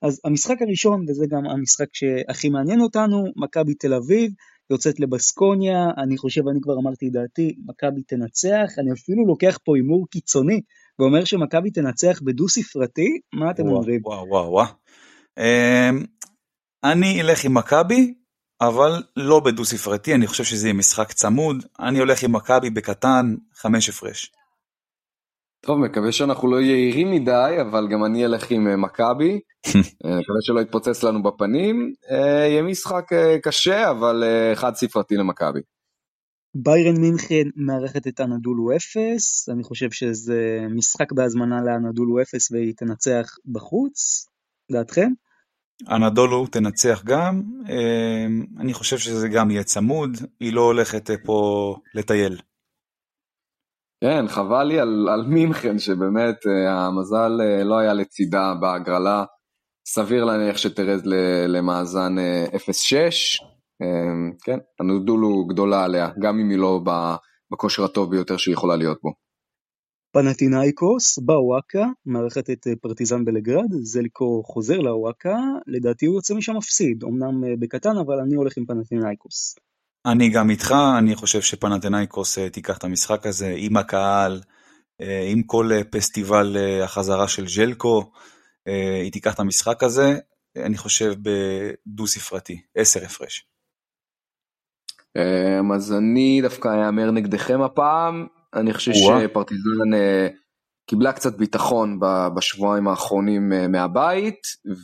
אז המשחק הראשון, וזה גם המשחק שהכי מעניין אותנו, מכבי תל אביב יוצאת לבסקוניה, אני חושב, אני כבר אמרתי את דעתי, מכבי תנצח, אני אפילו לוקח פה הימור קיצוני, ואומר שמכבי תנצח בדו ספרתי, מה אתם אומרים? וואו וואו וואו. אמ, אני אלך עם מכבי, אבל לא בדו ספרתי, אני חושב שזה יהיה משחק צמוד, אני הולך עם מכבי בקטן, חמש הפרש. טוב, מקווה שאנחנו לא יהירים מדי, אבל גם אני אלך עם אה, מכבי. אה, מקווה שלא יתפוצץ לנו בפנים. אה, יהיה משחק קשה, אבל חד ספרתי למכבי. ביירן מינכן מארחת את אנדולו 0, אני חושב שזה משחק בהזמנה לאנדולו 0 והיא תנצח בחוץ, דעתכם? אנדולו תנצח גם, אני חושב שזה גם יהיה צמוד, היא לא הולכת פה לטייל. כן, חבל לי על, על מינכן, שבאמת אה, המזל אה, לא היה לצידה בהגרלה. סביר להניח שתרד למאזן 0-6. אה, כן, הנודולו גדולה עליה, גם אם היא לא בכושר הטוב ביותר שהיא יכולה להיות בו. פנטינאיקוס בוואקה, מארחת את פרטיזן בלגרד, זליקו חוזר לוואקה, לדעתי הוא יוצא משם מפסיד, אמנם בקטן, אבל אני הולך עם פנטינאיקוס. אני גם איתך, אני חושב שפנתנאיקוס אה, תיקח את המשחק הזה עם הקהל, אה, עם כל אה, פסטיבל החזרה של ז'לקו, היא תיקח את המשחק הזה, אני חושב בדו ספרתי, עשר הפרש. אז אני דווקא אאמר נגדכם הפעם, אני חושב שפרטיזן קיבלה קצת ביטחון בשבועיים האחרונים מהבית,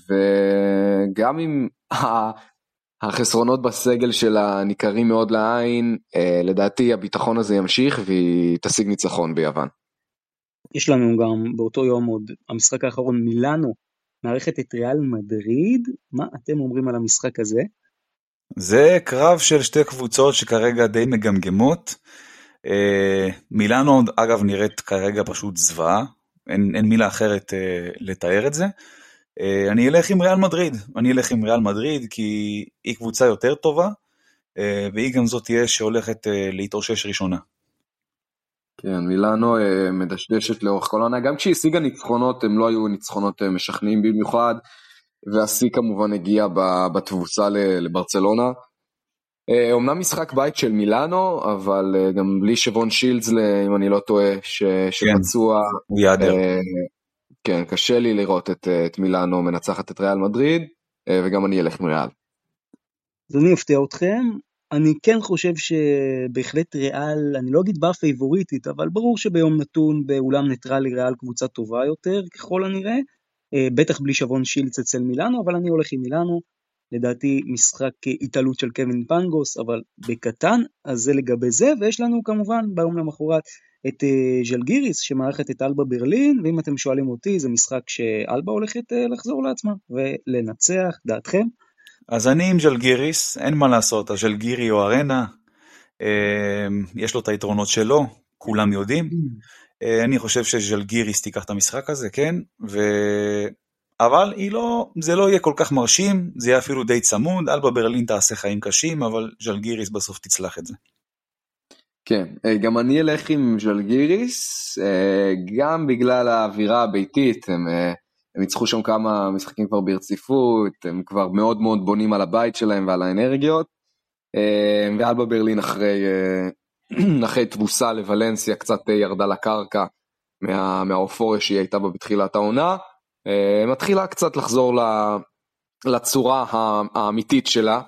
וגם אם החסרונות בסגל שלה ניכרים מאוד לעין, אה, לדעתי הביטחון הזה ימשיך והיא תשיג ניצחון ביוון. יש לנו גם באותו יום עוד המשחק האחרון מילאנו מערכת את ריאל מדריד, מה אתם אומרים על המשחק הזה? זה קרב של שתי קבוצות שכרגע די מגמגמות. מילאנו אגב נראית כרגע פשוט זוועה, אין, אין מילה אחרת לתאר את זה. אני אלך עם ריאל מדריד, אני אלך עם ריאל מדריד כי היא קבוצה יותר טובה, והיא גם זאת תהיה שהולכת להתאושש ראשונה. כן, מילאנו אה, מדשדשת לאורך כל העונה, גם כשהיא השיגה ניצחונות הם לא היו ניצחונות אה, משכנעים במיוחד, והשיא כמובן הגיע בתבוסה לברצלונה. אומנם אה, משחק בית של מילאנו, אבל גם בלי שבון שילדס, אם אני לא טועה, כן, שפצוע. הוא ייעדר. כן, קשה לי לראות את, את מילאנו מנצחת את ריאל מדריד, וגם אני אלך עם ריאל. אז אני אפתיע אתכם, אני כן חושב שבהחלט ריאל, אני לא אגיד בה פייבוריטית, אבל ברור שביום נתון באולם ניטרלי ריאל קבוצה טובה יותר ככל הנראה, אה, בטח בלי שבון שילץ אצל מילאנו, אבל אני הולך עם מילאנו, לדעתי משחק התעלות של קווין פנגוס, אבל בקטן, אז זה לגבי זה, ויש לנו כמובן ביום למחרת את אה, ז'לגיריס שמארחת את אלבה ברלין, ואם אתם שואלים אותי, זה משחק שאלבה הולכת אה, לחזור לעצמה ולנצח, דעתכם? אז אני עם ז'לגיריס, אין מה לעשות, הז'לגירי או ארנה, אה, יש לו את היתרונות שלו, כולם יודעים. אני חושב שז'לגיריס תיקח את המשחק הזה, כן? ו... אבל לא, זה לא יהיה כל כך מרשים, זה יהיה אפילו די צמוד, אלבה ברלין תעשה חיים קשים, אבל ז'לגיריס בסוף תצלח את זה. כן, אה, גם אני אלך עם ז'לגיריס, גם בגלל האווירה הביתית, הם הם ניצחו שם כמה משחקים כבר ברציפות, הם כבר מאוד מאוד בונים על הבית שלהם ועל האנרגיות. אה, ואלבה ברלין אחרי, אה, אחרי תבוסה לוולנסיה קצת ירדה לקרקע מה, מהאופוריה שהיא הייתה בה בתחילת העונה. אה, מתחילה קצת לחזור לצורה האמיתית שלה,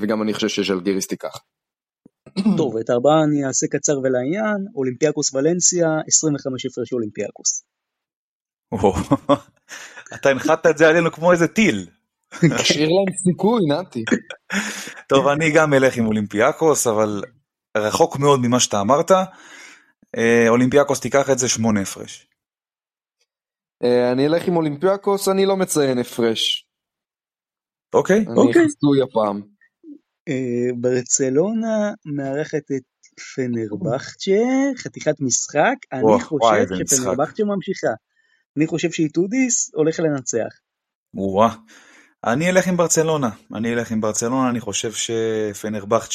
וגם אני חושב שז'לגיריס תיקח. טוב, את ארבעה אני אעשה קצר ולעניין, אולימפיאקוס ולנסיה, 25 הפרש אולימפיאקוס. אתה הנחת את זה עלינו כמו איזה טיל. תשאיר להם סיכוי, נתי. טוב, אני גם אלך עם אולימפיאקוס, אבל רחוק מאוד ממה שאתה אמרת. אה, אולימפיאקוס תיקח את זה שמונה הפרש. אה, אני אלך עם אולימפיאקוס, אני לא מציין הפרש. אוקיי, אוקיי. אני חסוי הפעם. אה, ברצלונה מארחת את פנרבכצ'ה, חתיכת משחק, אני חושב שפנרבכצ'ה ממשיכה. אני חושב שאיטודיס הולך לנצח. וואה. אני אלך עם ברצלונה, אני אלך עם ברצלונה, אני חושב שפנרבכט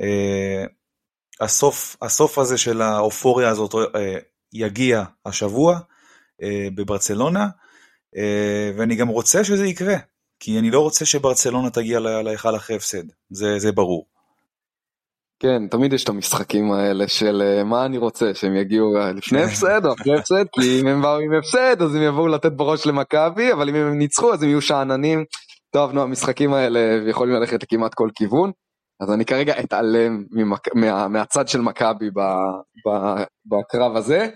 אה, הסוף, הסוף הזה של האופוריה הזאת אה, יגיע השבוע אה, בברצלונה, אה, ואני גם רוצה שזה יקרה, כי אני לא רוצה שברצלונה תגיע להיכל אחרי הפסד, זה, זה ברור. כן, תמיד יש את המשחקים האלה של אה, מה אני רוצה, שהם יגיעו אה, לפני הפסד או אחרי הפסד, כי אם הם באו עם הפסד אז הם יבואו לתת בראש למכבי, אבל אם הם ניצחו אז הם יהיו שאננים. טוב, נו, המשחקים האלה יכולים ללכת לכמעט כל כיוון, אז אני כרגע אתעלם ממק... מה... מהצד של מכבי ב... ב... בקרב הזה.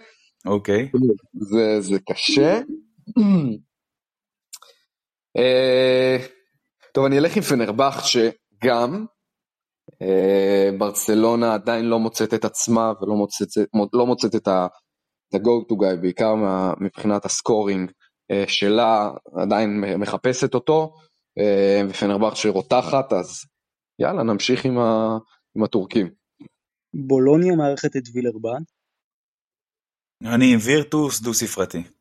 אוקיי. Okay. זה, זה קשה. אה, טוב, אני אלך עם פנרבכט שגם, אה, ברצלונה עדיין לא מוצאת את עצמה ולא מוצאת, לא מוצאת את ה-go to guy, בעיקר מבחינת הסקורינג אה, שלה, עדיין מחפשת אותו, אה, ופנרבכט שרותחת, אז יאללה, נמשיך עם, ה, עם הטורקים. בולוניה מערכת את וילרבן. אני עם וירטוס דו ספרתי.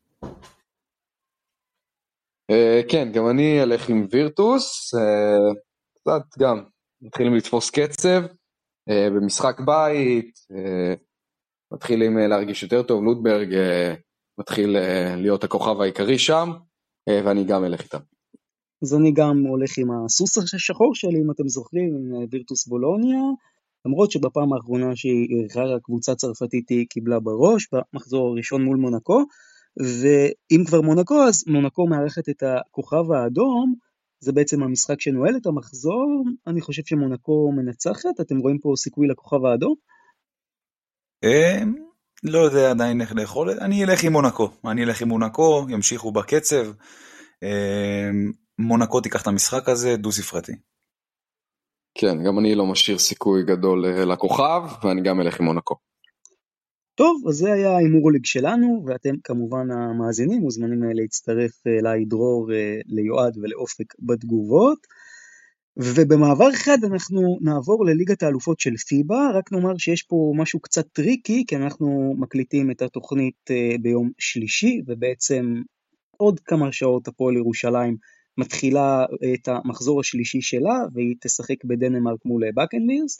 כן, גם אני אלך עם וירטוס, קצת גם מתחילים לתפוס קצב אה, במשחק בית, אה, מתחילים אה, להרגיש יותר טוב, לודברג מתחיל להיות הכוכב העיקרי שם, ואני גם אלך איתם. אז אני גם הולך עם הסוס השחור שלי, אם אתם זוכרים, עם וירטוס בולוניה, למרות שבפעם האחרונה שהיא אירחה קבוצה צרפתית היא קיבלה בראש, במחזור הראשון מול מונקו, ואם כבר מונקו, אז מונקו מארחת את הכוכב האדום, זה בעצם המשחק שנועל את המחזור, אני חושב שמונקו מנצחת, אתם רואים פה סיכוי לכוכב האדום? אמ, לא יודע עדיין איך לאכול, אני אלך עם מונקו, אני אלך עם מונקו, ימשיכו בקצב, אמ, מונקו תיקח את המשחק הזה דו ספרתי. כן, גם אני לא משאיר סיכוי גדול לכוכב, ואני גם אלך עם מונקו. טוב, אז זה היה ההימור הליג שלנו, ואתם כמובן המאזינים מוזמנים אה, להצטרף אליי, דרור, אה, ליועד ולאופק בתגובות. ובמעבר אחד אנחנו נעבור לליגת האלופות של פיבה, רק נאמר שיש פה משהו קצת טריקי, כי אנחנו מקליטים את התוכנית אה, ביום שלישי, ובעצם עוד כמה שעות הפועל ירושלים מתחילה את המחזור השלישי שלה, והיא תשחק בדנמרק מול בקנבירס.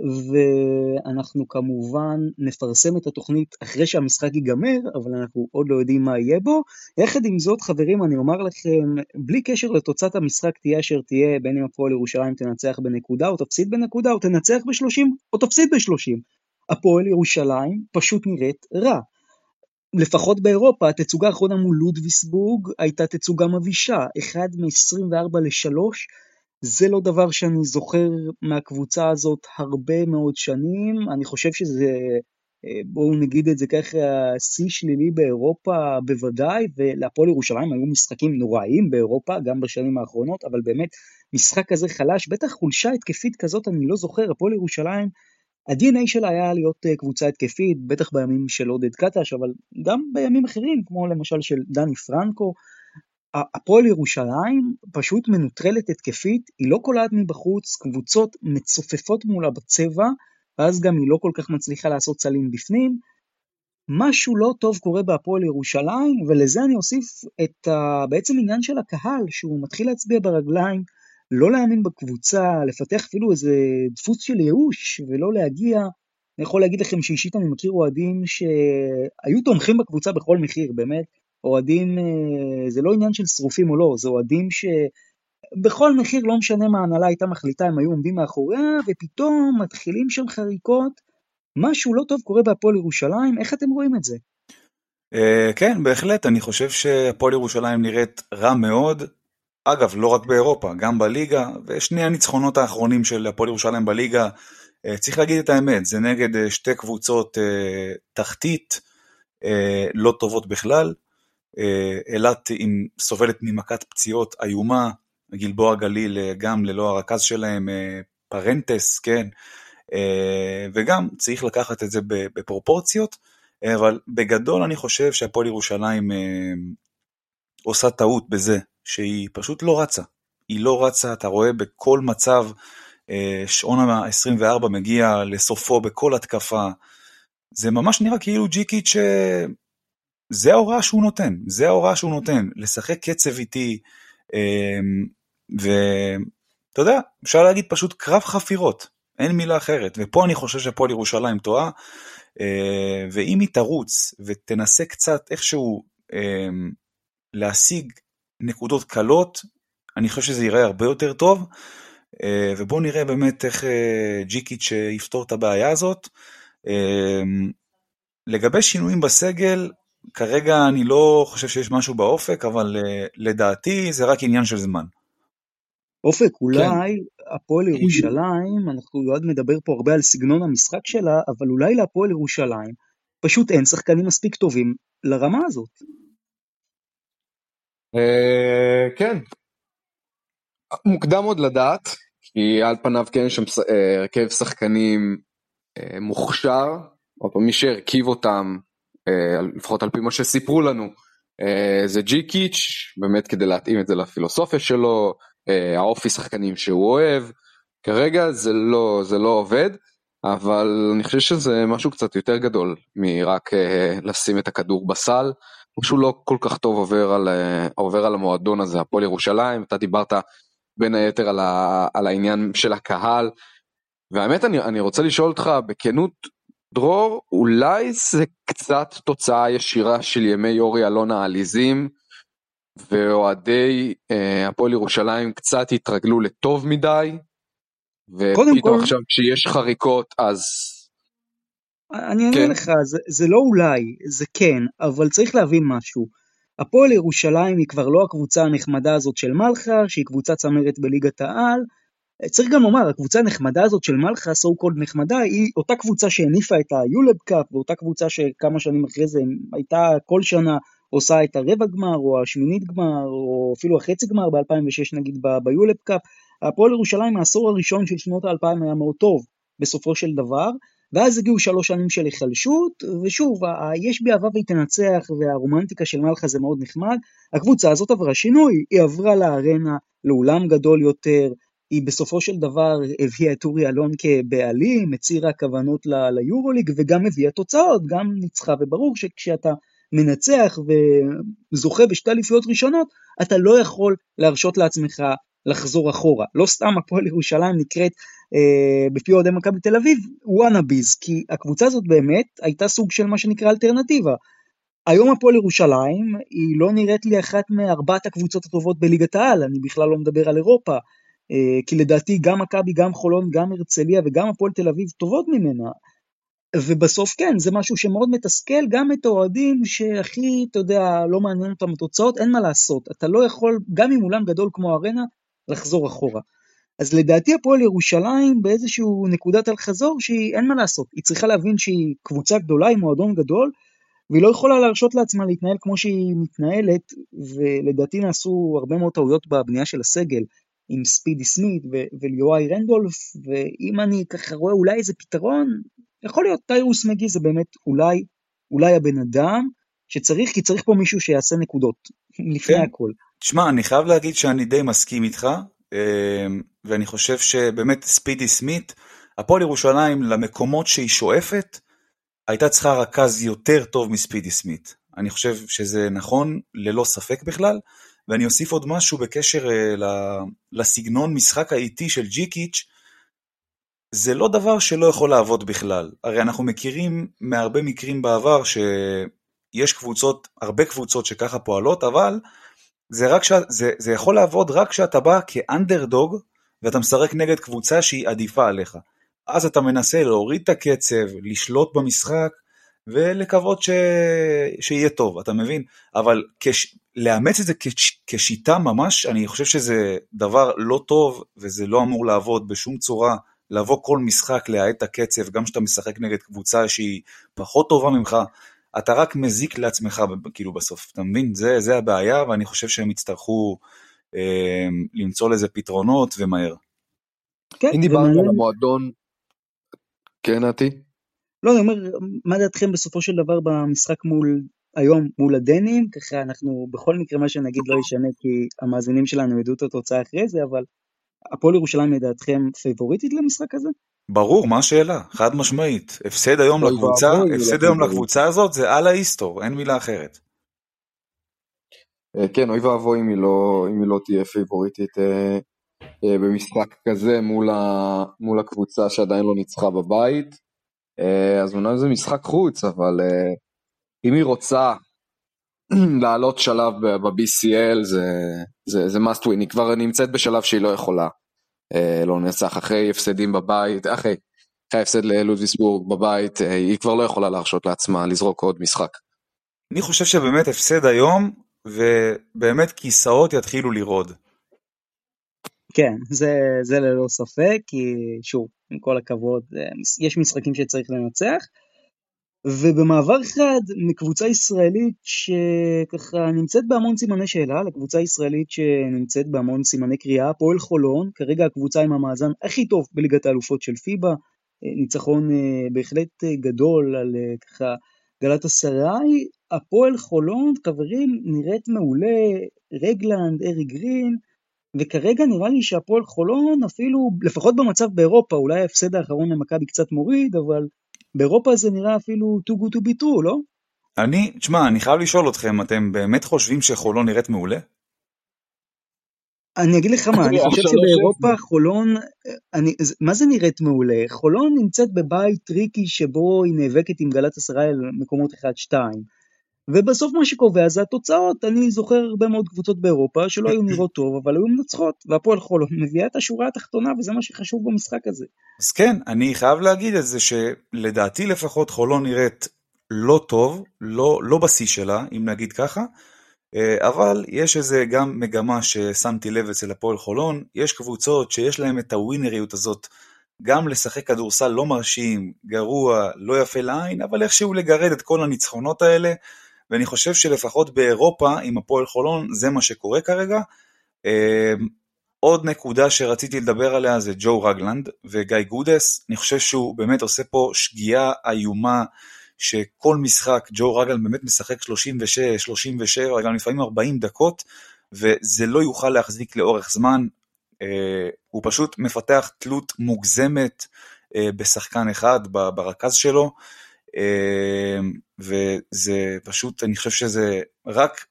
ואנחנו כמובן נפרסם את התוכנית אחרי שהמשחק ייגמר, אבל אנחנו עוד לא יודעים מה יהיה בו. יחד עם זאת, חברים, אני אומר לכם, בלי קשר לתוצאת המשחק תהיה אשר תהיה, בין אם הפועל ירושלים תנצח בנקודה או תפסיד בנקודה, או תנצח ב-30 או תפסיד ב-30. הפועל ירושלים פשוט נראית רע. לפחות באירופה, התצוגה האחרונה מול לודוויסבורג הייתה תצוגה מבישה, 1 מ-24 ל-3, זה לא דבר שאני זוכר מהקבוצה הזאת הרבה מאוד שנים, אני חושב שזה, אה, בואו נגיד את זה ככה, שיא שלילי באירופה בוודאי, ולהפועל ירושלים היו משחקים נוראיים באירופה, גם בשנים האחרונות, אבל באמת משחק כזה חלש, בטח חולשה התקפית כזאת אני לא זוכר, הפועל ירושלים, ה-DNA שלה היה להיות אה, קבוצה התקפית, בטח בימים של עודד קטש, אבל גם בימים אחרים, כמו למשל של דני פרנקו, הפועל ירושלים פשוט מנוטרלת התקפית, היא לא קולעת מבחוץ, קבוצות מצופפות מולה בצבע, ואז גם היא לא כל כך מצליחה לעשות סלים בפנים. משהו לא טוב קורה בהפועל ירושלים, ולזה אני אוסיף את ה... בעצם עניין של הקהל, שהוא מתחיל להצביע ברגליים, לא להאמין בקבוצה, לפתח אפילו איזה דפוס של ייאוש, ולא להגיע. אני יכול להגיד לכם שאישית אני מכיר אוהדים שהיו תומכים בקבוצה בכל מחיר, באמת. אוהדים, אה, זה לא עניין של שרופים או לא, זה אוהדים שבכל מחיר, לא משנה מה ההנהלה הייתה מחליטה, הם היו עומדים מאחוריה, ופתאום מתחילים שם חריקות. משהו לא טוב קורה בהפועל ירושלים, איך אתם רואים את זה? Uh, כן, בהחלט, אני חושב שהפועל ירושלים נראית רע מאוד. אגב, לא רק באירופה, גם בליגה, ושני הניצחונות האחרונים של הפועל ירושלים בליגה, uh, צריך להגיד את האמת, זה נגד שתי קבוצות תחתית, לא טובות בכלל. אה, אילת סובלת ממכת פציעות איומה, גלבוע גליל אה, גם ללא הרכז שלהם, אה, פרנטס, כן, וגם צריך לקחת את זה בפרופורציות, אבל בגדול אני חושב שהפועל ירושלים עושה טעות בזה שהיא פשוט לא רצה. היא לא רצה, אתה רואה בכל מצב, שעון ה-24 מגיע לסופו בכל התקפה. זה ממש נראה כאילו ג'יקיץ' זה ההוראה שהוא נותן, זה ההוראה שהוא נותן, לשחק קצב איטי, אמ, ואתה יודע, אפשר להגיד פשוט קרב חפירות, אין מילה אחרת, ופה אני חושב שהפועל ירושלים טועה, אה, ואם היא תרוץ ותנסה קצת איכשהו אמ, להשיג נקודות קלות, אני חושב שזה ייראה הרבה יותר טוב, אה, ובואו נראה באמת איך אה, ג'יקיץ' יפתור את הבעיה הזאת. אמ, לגבי שינויים בסגל, כרגע אני לא חושב שיש משהו באופק, אבל uh, לדעתי זה רק עניין של זמן. אופק, אולי כן. הפועל ירושלים, אנחנו עוד מדבר פה הרבה על סגנון המשחק שלה, אבל אולי להפועל ירושלים פשוט אין שחקנים מספיק טובים לרמה הזאת. Uh, כן, מוקדם עוד לדעת, כי על פניו כן יש שם אה, הרכב שחקנים uh, מוכשר, או מי שהרכיב אותם אה, לפחות על פי מה שסיפרו לנו, אה, זה ג'י קיץ', באמת כדי להתאים את זה לפילוסופיה שלו, אה, האופי שחקנים שהוא אוהב, כרגע זה לא, זה לא עובד, אבל אני חושב שזה משהו קצת יותר גדול מרק לשים את הכדור בסל, משהו לא כל כך טוב עובר על, עובר על המועדון הזה, הפועל ירושלים, אתה דיברת בין היתר על, ה, על העניין של הקהל, והאמת אני, אני רוצה לשאול אותך בכנות, דרור, אולי זה קצת תוצאה ישירה של ימי אורי אלונה העליזים, ואוהדי אה, הפועל ירושלים קצת התרגלו לטוב מדי, ופתאום כל... עכשיו כשיש חריקות אז... אני אענה כן. לך, זה, זה לא אולי, זה כן, אבל צריך להבין משהו. הפועל ירושלים היא כבר לא הקבוצה הנחמדה הזאת של מלחה, שהיא קבוצה צמרת בליגת העל, צריך גם לומר, הקבוצה הנחמדה הזאת של מלכה, so called נחמדה, היא אותה קבוצה שהניפה את היולב קאפ, ואותה קבוצה שכמה שנים אחרי זה הייתה כל שנה עושה את הרבע גמר, או השמינית גמר, או אפילו החצי גמר ב-2006 נגיד ביולב קאפ. הפועל ירושלים העשור הראשון של שנות האלפיים היה מאוד טוב בסופו של דבר, ואז הגיעו שלוש שנים של היחלשות, ושוב, יש בי אהבה והיא תנצח, והרומנטיקה של מלכה זה מאוד נחמד. הקבוצה הזאת עברה שינוי, היא עברה לארנה, לאולם גדול יותר, היא בסופו של דבר הביאה את אורי אלון כבעלים, הצהירה כוונות ליורוליג וגם הביאה תוצאות, גם ניצחה, וברור שכשאתה מנצח וזוכה בשתי אליפויות ראשונות, אתה לא יכול להרשות לעצמך לחזור אחורה. לא סתם הפועל ירושלים נקראת אה, בפי אוהדי מכבי תל אביב וואנאביז, כי הקבוצה הזאת באמת הייתה סוג של מה שנקרא אלטרנטיבה. היום הפועל ירושלים היא לא נראית לי אחת מארבעת הקבוצות הטובות בליגת העל, אני בכלל לא מדבר על אירופה, כי לדעתי גם מכבי, גם חולון, גם הרצליה וגם הפועל תל אביב טובות ממנה. ובסוף כן, זה משהו שמאוד מתסכל גם את האוהדים שהכי, אתה יודע, לא מעניין אותם התוצאות, אין מה לעשות. אתה לא יכול, גם עם אולם גדול כמו ארנה, לחזור אחורה. אז לדעתי הפועל ירושלים באיזשהו נקודת אל חזור שהיא אין מה לעשות, היא צריכה להבין שהיא קבוצה גדולה עם מועדון גדול והיא לא יכולה להרשות לעצמה להתנהל כמו שהיא מתנהלת ולדעתי נעשו הרבה מאוד טעויות בבנייה של הסגל עם ספידי סמית וליואי רנדולף ואם אני ככה רואה אולי איזה פתרון יכול להיות טיירוס מגי זה באמת אולי אולי הבן אדם שצריך כי צריך פה מישהו שיעשה נקודות לפני כן. הכל. תשמע אני חייב להגיד שאני די מסכים איתך אמ, ואני חושב שבאמת ספידי סמית, הפועל ירושלים למקומות שהיא שואפת, הייתה צריכה רכז יותר טוב מספידי סמית. אני חושב שזה נכון ללא ספק בכלל, ואני אוסיף עוד משהו בקשר אה, לסגנון משחק האיטי של ג'יקיץ', זה לא דבר שלא יכול לעבוד בכלל. הרי אנחנו מכירים מהרבה מקרים בעבר שיש קבוצות, הרבה קבוצות שככה פועלות, אבל זה, רק ש... זה, זה יכול לעבוד רק כשאתה בא כאנדרדוג ואתה משחק נגד קבוצה שהיא עדיפה עליך. אז אתה מנסה להוריד את הקצב, לשלוט במשחק ולקוות ש... שיהיה טוב, אתה מבין? אבל כש... לאמץ את זה כש... כשיטה ממש, אני חושב שזה דבר לא טוב וזה לא אמור לעבוד בשום צורה. לבוא כל משחק להאט את הקצב, גם כשאתה משחק נגד קבוצה שהיא פחות טובה ממך, אתה רק מזיק לעצמך כאילו בסוף, אתה מבין? זה, זה הבעיה ואני חושב שהם יצטרכו אה, למצוא לזה פתרונות ומהר. כן, אם דיברנו על המועדון, כן נתי? לא, אני אומר, מה דעתכם בסופו של דבר במשחק מול, היום מול הדנים? ככה אנחנו בכל מקרה מה שנגיד לא ישנה כי המאזינים שלנו ידעו את התוצאה אחרי זה, אבל הפועל ירושלים לדעתכם פייבוריטית למשחק הזה? ברור, מה השאלה? חד משמעית. הפסד היום לקבוצה, הפסד היום לקבוצה הזאת זה על ההיסטור, אין מילה אחרת. אה, כן, אוי ואבוי אם היא לא, אם היא לא תהיה פייבוריטית אה, אה, במשחק כזה מול, ה, מול הקבוצה שעדיין לא ניצחה בבית. אז אומנם זה משחק חוץ, אבל אם היא רוצה לעלות שלב ב-BCL זה, זה, זה must win, היא כבר נמצאת בשלב שהיא לא יכולה אה, לא נצח אחרי הפסדים בבית, אחרי, אחרי הפסד ללודוויסבורג בבית, אה, היא כבר לא יכולה להרשות לעצמה לזרוק עוד משחק. אני חושב שבאמת הפסד היום, ובאמת כיסאות יתחילו לרעוד. כן, זה, זה ללא ספק, כי שוב, עם כל הכבוד, אה, יש משחקים שצריך לנצח. ובמעבר חד מקבוצה ישראלית שככה נמצאת בהמון סימני שאלה לקבוצה ישראלית שנמצאת בהמון סימני קריאה, הפועל חולון, כרגע הקבוצה עם המאזן הכי טוב בליגת האלופות של פיבה, ניצחון אה, בהחלט אה, גדול על אה, ככה גלאטסראיי, הפועל חולון, חברים, נראית מעולה, רגלנד, ארי גרין, וכרגע נראה לי שהפועל חולון אפילו, לפחות במצב באירופה, אולי ההפסד האחרון למכבי קצת מוריד, אבל באירופה זה נראה אפילו too good to be true, לא? אני, תשמע, אני חייב לשאול אתכם, אתם באמת חושבים שחולון נראית מעולה? אני אגיד לך מה, אני חושב שבאירופה חולון, אני, מה זה נראית מעולה? חולון נמצאת בבית טריקי שבו היא נאבקת עם גלאטסראיי על מקומות 1-2. ובסוף מה שקובע זה התוצאות, אני זוכר הרבה מאוד קבוצות באירופה שלא היו נראות טוב, אבל היו מנצחות, והפועל חולון מביאה את השורה התחתונה וזה מה שחשוב במשחק הזה. אז כן, אני חייב להגיד את זה שלדעתי לפחות חולון נראית לא טוב, לא, לא בשיא שלה, אם נגיד ככה, אה, אבל יש איזה גם מגמה ששמתי לב אצל הפועל חולון, יש קבוצות שיש להם את הווינריות הזאת, גם לשחק כדורסל לא מרשים, גרוע, לא יפה לעין, אבל איכשהו לגרד את כל הניצחונות האלה, ואני חושב שלפחות באירופה עם הפועל חולון זה מה שקורה כרגע. אמ, עוד נקודה שרציתי לדבר עליה זה ג'ו רגלנד וגיא גודס, אני חושב שהוא באמת עושה פה שגיאה איומה שכל משחק ג'ו רגלנד באמת משחק 36, 37, גם לפעמים 40 דקות וזה לא יוכל להחזיק לאורך זמן. הוא פשוט מפתח תלות מוגזמת בשחקן אחד, ברכז שלו, וזה פשוט, אני חושב שזה רק,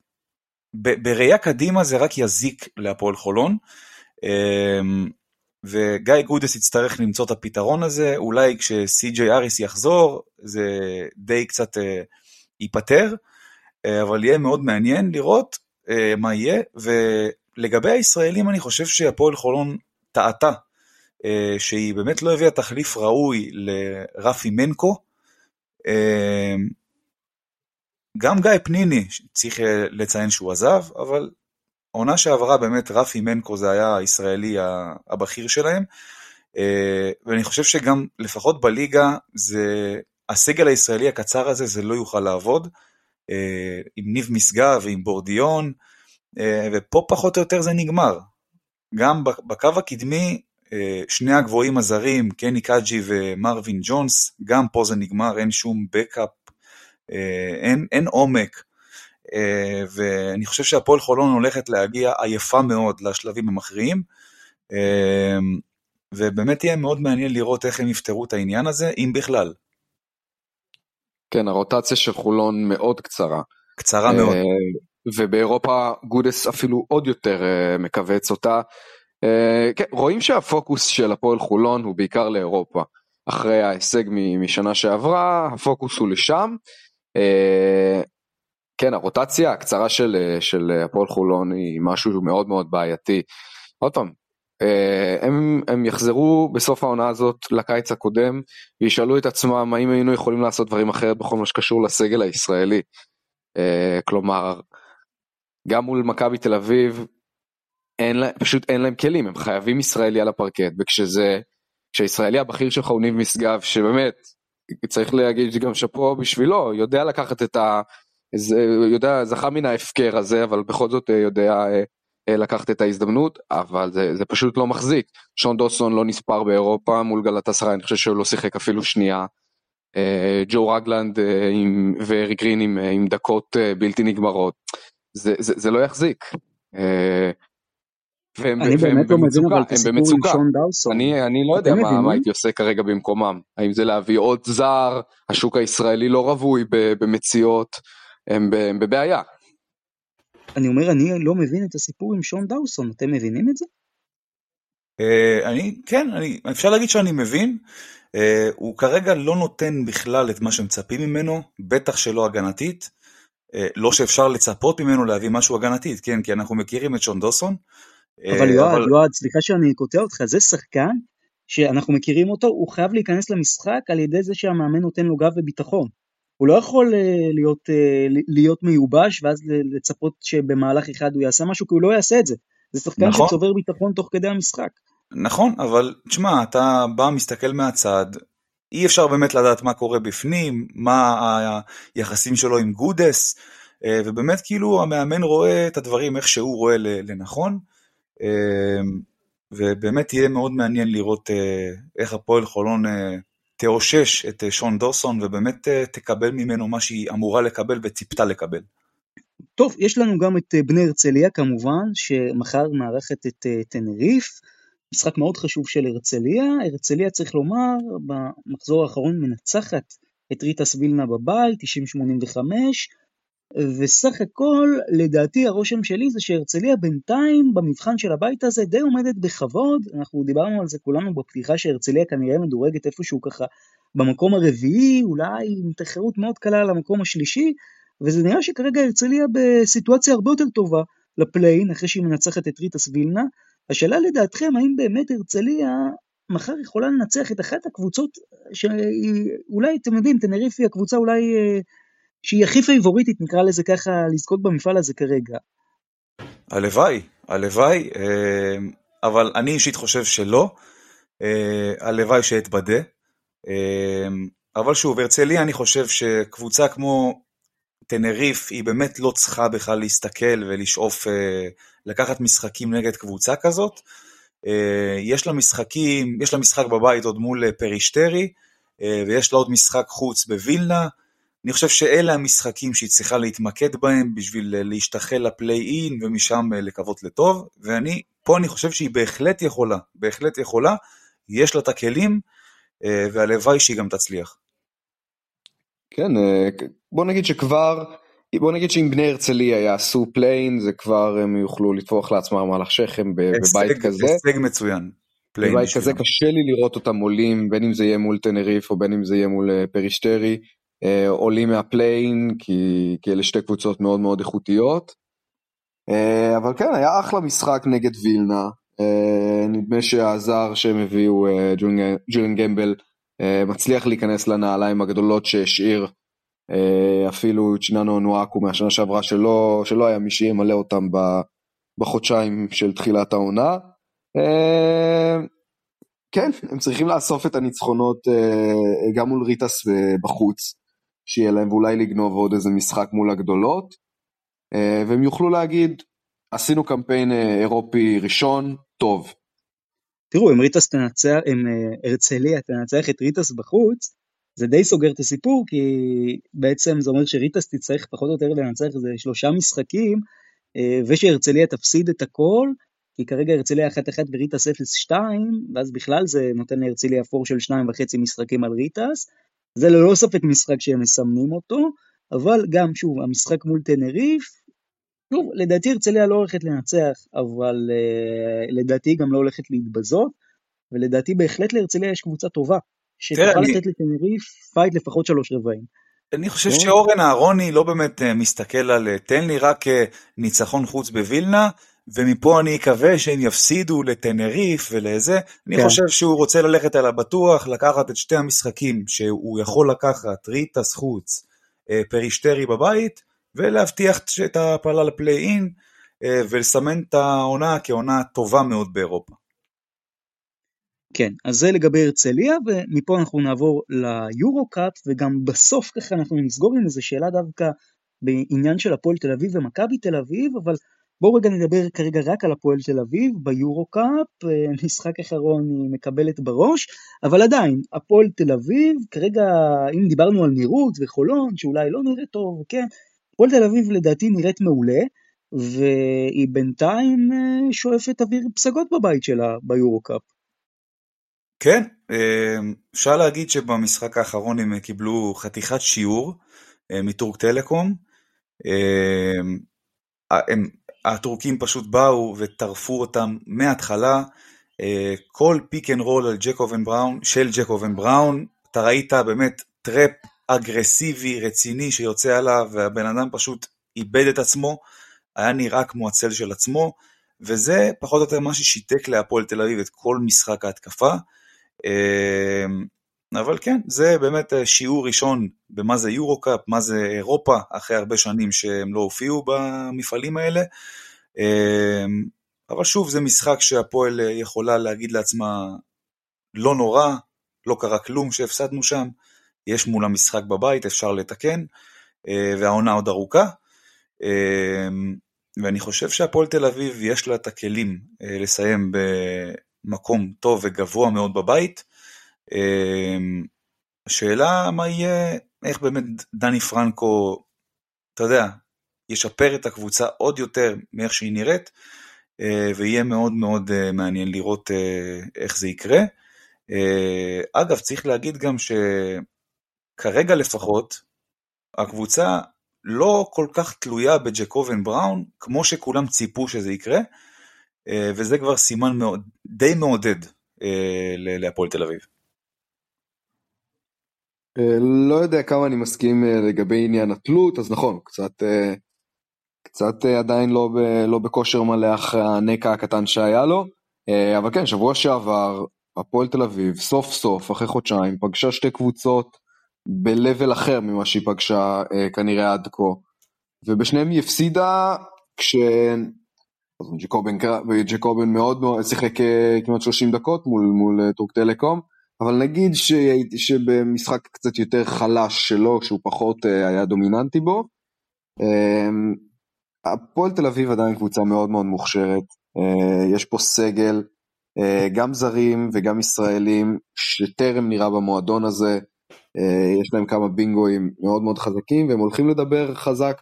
בראייה קדימה זה רק יזיק להפועל חולון. וגיא גודס יצטרך למצוא את הפתרון הזה, אולי כשסי.ג'יי אריס יחזור זה די קצת אה, ייפתר, אה, אבל יהיה מאוד מעניין לראות אה, מה יהיה, ולגבי הישראלים אני חושב שהפועל חולון טעתה, שהיא באמת לא הביאה תחליף ראוי לרפי מנקו, גם גיא פניני צריך לציין שהוא עזב, אבל העונה שעברה באמת רפי מנקו זה היה הישראלי הבכיר שלהם, אה, ואני חושב שגם לפחות בליגה זה, הסגל הישראלי הקצר הזה זה לא יוכל לעבוד, אה, עם ניב משגב ועם בורדיון, אה, ופה פחות או יותר זה נגמר. גם בקו הקדמי, שני הגבוהים הזרים, קני קאג'י ומרווין ג'ונס, גם פה זה נגמר, אין שום backup, אין, אין עומק. אה, ואני חושב שהפועל חולון הולכת להגיע עייפה מאוד לשלבים המכריעים, אה, ובאמת יהיה מאוד מעניין לראות איך הם יפתרו את העניין הזה, אם בכלל. כן, הרוטציה של חולון מאוד קצרה. קצרה אה, מאוד. ובאירופה גודס אפילו עוד יותר מכווץ אותה. כן, רואים שהפוקוס של הפועל חולון הוא בעיקר לאירופה. אחרי ההישג משנה שעברה, הפוקוס הוא לשם. כן, הרוטציה הקצרה של, אה, של הפועל חולון היא משהו מאוד מאוד בעייתי. עוד פעם, אה, הם, הם יחזרו בסוף העונה הזאת לקיץ הקודם וישאלו את עצמם האם היינו יכולים לעשות דברים אחרת בכל מה שקשור לסגל הישראלי. אה, כלומר, גם מול מכבי תל אביב, אין לה, פשוט אין להם כלים, הם חייבים ישראלי על הפרקט, וכשזה, כשהישראלי הבכיר שלך הוא ניב משגב, שבאמת, צריך להגיד גם שאפו בשבילו, יודע לקחת את ה... יודע, זכה מן ההפקר הזה, אבל בכל זאת אה, יודע אה, אה, לקחת את ההזדמנות, אבל זה, זה פשוט לא מחזיק. שון דוסון לא נספר באירופה מול גלת עשרה, אני חושב שהוא לא שיחק אפילו שנייה. ג'ו רגלנד ואריק גרין עם, עם דקות בלתי נגמרות. זה, זה, זה לא יחזיק. והם, לא עם שון דאוסון. אני, אני לא יודע מה, מה הייתי עושה כרגע במקומם. האם זה להביא עוד זר, השוק הישראלי לא רווי במציאות. הם בבעיה. אני אומר, אני לא מבין את הסיפור עם שון דאוסון, אתם מבינים את זה? Uh, אני, כן, אני, אפשר להגיד שאני מבין. Uh, הוא כרגע לא נותן בכלל את מה שמצפים ממנו, בטח שלא הגנתית. Uh, לא שאפשר לצפות ממנו להביא משהו הגנתית, כן, כי אנחנו מכירים את שון דוסון. אבל יועד, אבל... יועד, סליחה שאני קוטע אותך, זה שחקן שאנחנו מכירים אותו, הוא חייב להיכנס למשחק על ידי זה שהמאמן נותן לו גב וביטחון. הוא לא יכול אה, להיות, אה, להיות מיובש ואז לצפות שבמהלך אחד הוא יעשה משהו, כי הוא לא יעשה את זה. זה שחקן נכון. שצובר ביטחון תוך כדי המשחק. נכון, אבל תשמע, אתה בא, מסתכל מהצד, אי אפשר באמת לדעת מה קורה בפנים, מה היחסים שלו עם גודס, אה, ובאמת כאילו המאמן רואה את הדברים איך שהוא רואה לנכון, ובאמת יהיה מאוד מעניין לראות איך הפועל חולון תאושש את אה, שון דורסון ובאמת אה, תקבל ממנו מה שהיא אמורה לקבל וציפתה לקבל. טוב, יש לנו גם את אה, בני הרצליה כמובן, שמחר מארחת את טנריף, משחק מאוד חשוב של הרצליה. הרצליה צריך לומר, במחזור האחרון מנצחת את ריטס וילנה בבית, 90-85, וסך הכל, לדעתי הרושם שלי זה שהרצליה בינתיים במבחן של הבית הזה די עומדת בכבוד, אנחנו דיברנו על זה כולנו בפתיחה שהרצליה כנראה מדורגת איפשהו ככה במקום הרביעי, אולי עם תחרות מאוד קלה למקום השלישי, וזה נראה שכרגע הרצליה בסיטואציה הרבה יותר טובה ל play-in, אחרי שהיא מנצחת את ריטס וילנה. השאלה לדעתכם, האם באמת הרצליה מחר יכולה לנצח את אחת הקבוצות שהיא, אולי אתם יודעים, תנריף היא הקבוצה אולי אה, שהיא הכי פייבוריטית, נקרא לזה ככה, לזכות במפעל הזה כרגע. הלוואי, הלוואי, אה, אבל אני אישית חושב שלא. אה, הלוואי שאתבדה. אה, אבל שוב, הרצליה אני חושב שקבוצה כמו טנריף היא באמת לא צריכה בכלל להסתכל ולשאוף לקחת משחקים נגד קבוצה כזאת. יש לה משחקים, יש לה משחק בבית עוד מול פרישטרי, ויש לה עוד משחק חוץ בווילנה. אני חושב שאלה המשחקים שהיא צריכה להתמקד בהם בשביל להשתחל לפליי-אין ומשם לקוות לטוב, ואני, פה אני חושב שהיא בהחלט יכולה, בהחלט יכולה, יש לה את הכלים, והלוואי שהיא גם תצליח. כן, בוא נגיד שכבר בוא נגיד שאם בני הרצליה יעשו play-in זה כבר הם יוכלו לטפוח לעצמם על השכם בבית כזה. הישג מצוין. בבית כזה קשה לי לראות אותם עולים בין אם זה יהיה מול טנריף או בין אם זה יהיה מול אה, פרישטרי אה, עולים מה play-in כי, כי אלה שתי קבוצות מאוד מאוד איכותיות. אה, אבל כן היה אחלה משחק נגד וילנה נדמה שהזר שהם הביאו ג'ולן גמבל מצליח להיכנס לנעליים הגדולות שהשאיר אה, אפילו צ'יננו נואקו מהשנה שעברה שלא, שלא היה מי שימלא אותם בחודשיים של תחילת העונה. אה, כן, הם צריכים לאסוף את הניצחונות אה, גם מול ריטס בחוץ, שיהיה להם ואולי לגנוב עוד איזה משחק מול הגדולות, והם יוכלו להגיד, עשינו קמפיין אירופי ראשון, טוב. תראו, אם ריטס תנצח, אם הרצליה תנצח את ריטס בחוץ, זה די סוגר את הסיפור, כי בעצם זה אומר שריטס תצטרך פחות או יותר לנצח איזה שלושה משחקים, אה, ושהרצליה תפסיד את הכל, כי כרגע הרצליה 1-1 וריטס 0-2, ואז בכלל זה נותן להרצליה פור של 2.5 משחקים על ריטס. זה ללא ספק משחק שהם מסמנים אותו, אבל גם שוב, המשחק מול טנריף, שוב, לדעתי הרצליה לא הולכת לנצח, אבל אה, לדעתי גם לא הולכת להתבזות, ולדעתי בהחלט להרצליה יש קבוצה טובה. שתוכל לתת לטנריף fight לפחות שלוש רבעים. אני חושב? שאורן אהרוני לא באמת אה, מסתכל על אה, תן לי רק ניצחון חוץ בווילנה, ומפה אני אקווה שהם יפסידו לטנריף ולזה. אני כן. חושב שהוא רוצה ללכת על הבטוח, לקחת את שתי המשחקים שהוא יכול לקחת, ריטס חוץ, פרישטרי בבית, ולהבטיח את ההפלה ל play-in, ולסמן את העונה כעונה טובה מאוד באירופה. כן, אז זה לגבי הרצליה, ומפה אנחנו נעבור ליורו קאפ, וגם בסוף ככה אנחנו נסגור עם איזו שאלה דווקא בעניין של הפועל תל אביב ומכבי תל אביב, אבל בואו רגע נדבר כרגע רק על הפועל תל אביב ביורו קאפ, אה, משחק אחרון היא מקבלת בראש, אבל עדיין, הפועל תל אביב, כרגע אם דיברנו על נראות וחולון, שאולי לא נראית טוב, כן, הפועל תל אביב לדעתי נראית מעולה, והיא בינתיים אה, שואפת אוויר פסגות בבית שלה ביורו קאפ. כן, אמ, אפשר להגיד שבמשחק האחרון הם קיבלו חתיכת שיעור אה, מטורק טלקום. הם, הטורקים פשוט באו וטרפו אותם מההתחלה. אה, כל pick and roll על ג'קובן בראון, של ג'קובן בראון, אתה ראית באמת trap אגרסיבי, רציני שיוצא עליו, והבן אדם פשוט איבד את עצמו, היה נראה כמו הצל של עצמו, וזה פחות או יותר מה ששיתק להפועל תל אביב את כל משחק ההתקפה. אבל כן, זה באמת אה, שיעור ראשון במה זה יורו-קאפ, מה זה אירופה, אחרי הרבה שנים שהם לא הופיעו במפעלים האלה. אמ, אבל שוב, זה משחק שהפועל אה, יכולה להגיד לעצמה, לא נורא, לא קרה כלום שהפסדנו שם, יש מול המשחק בבית, אפשר לתקן, אה, והעונה עוד ארוכה. אמ, ואני חושב שהפועל תל אביב יש לה את הכלים לסיים מקום טוב וגבוה מאוד בבית. אמ, השאלה מה יהיה, איך באמת דני פרנקו, אתה יודע, ישפר את הקבוצה עוד יותר מאיך שהיא נראית, אה, ויהיה מאוד מאוד אה, מעניין לראות אה, איך זה יקרה. אגב, צריך להגיד גם שכרגע לפחות, הקבוצה לא כל כך תלויה בג'קובן בראון, כמו שכולם ציפו שזה יקרה. וזה כבר סימן מאוד, די מעודד להפועל תל אביב. אה, לא יודע כמה אני מסכים לגבי עניין התלות, אז נכון, קצת, קצת עדיין לא, ב, לא בכושר מלא אחרי הנקע הקטן שהיה לו, אבל כן, שבוע שעבר הפועל תל אביב סוף סוף אחרי חודשיים פגשה שתי קבוצות ב-level אחר ממה שהיא פגשה כנראה עד כה, ובשניהם היא הפסידה כש... ג'קובן, מאוד מאוד שיחק אה, כמעט 30 דקות מול, מול אה, טורק טלקום, אבל נגיד ש, שבמשחק קצת יותר חלש שלו, שהוא פחות אה, היה דומיננטי בו, אמ, הפועל תל אביב עדיין קבוצה מאוד מאוד מוכשרת, יש פה סגל, גם זרים וגם ישראלים, שטרם נראה במועדון הזה, יש להם כמה בינגואים מאוד מאוד חזקים והם הולכים לדבר חזק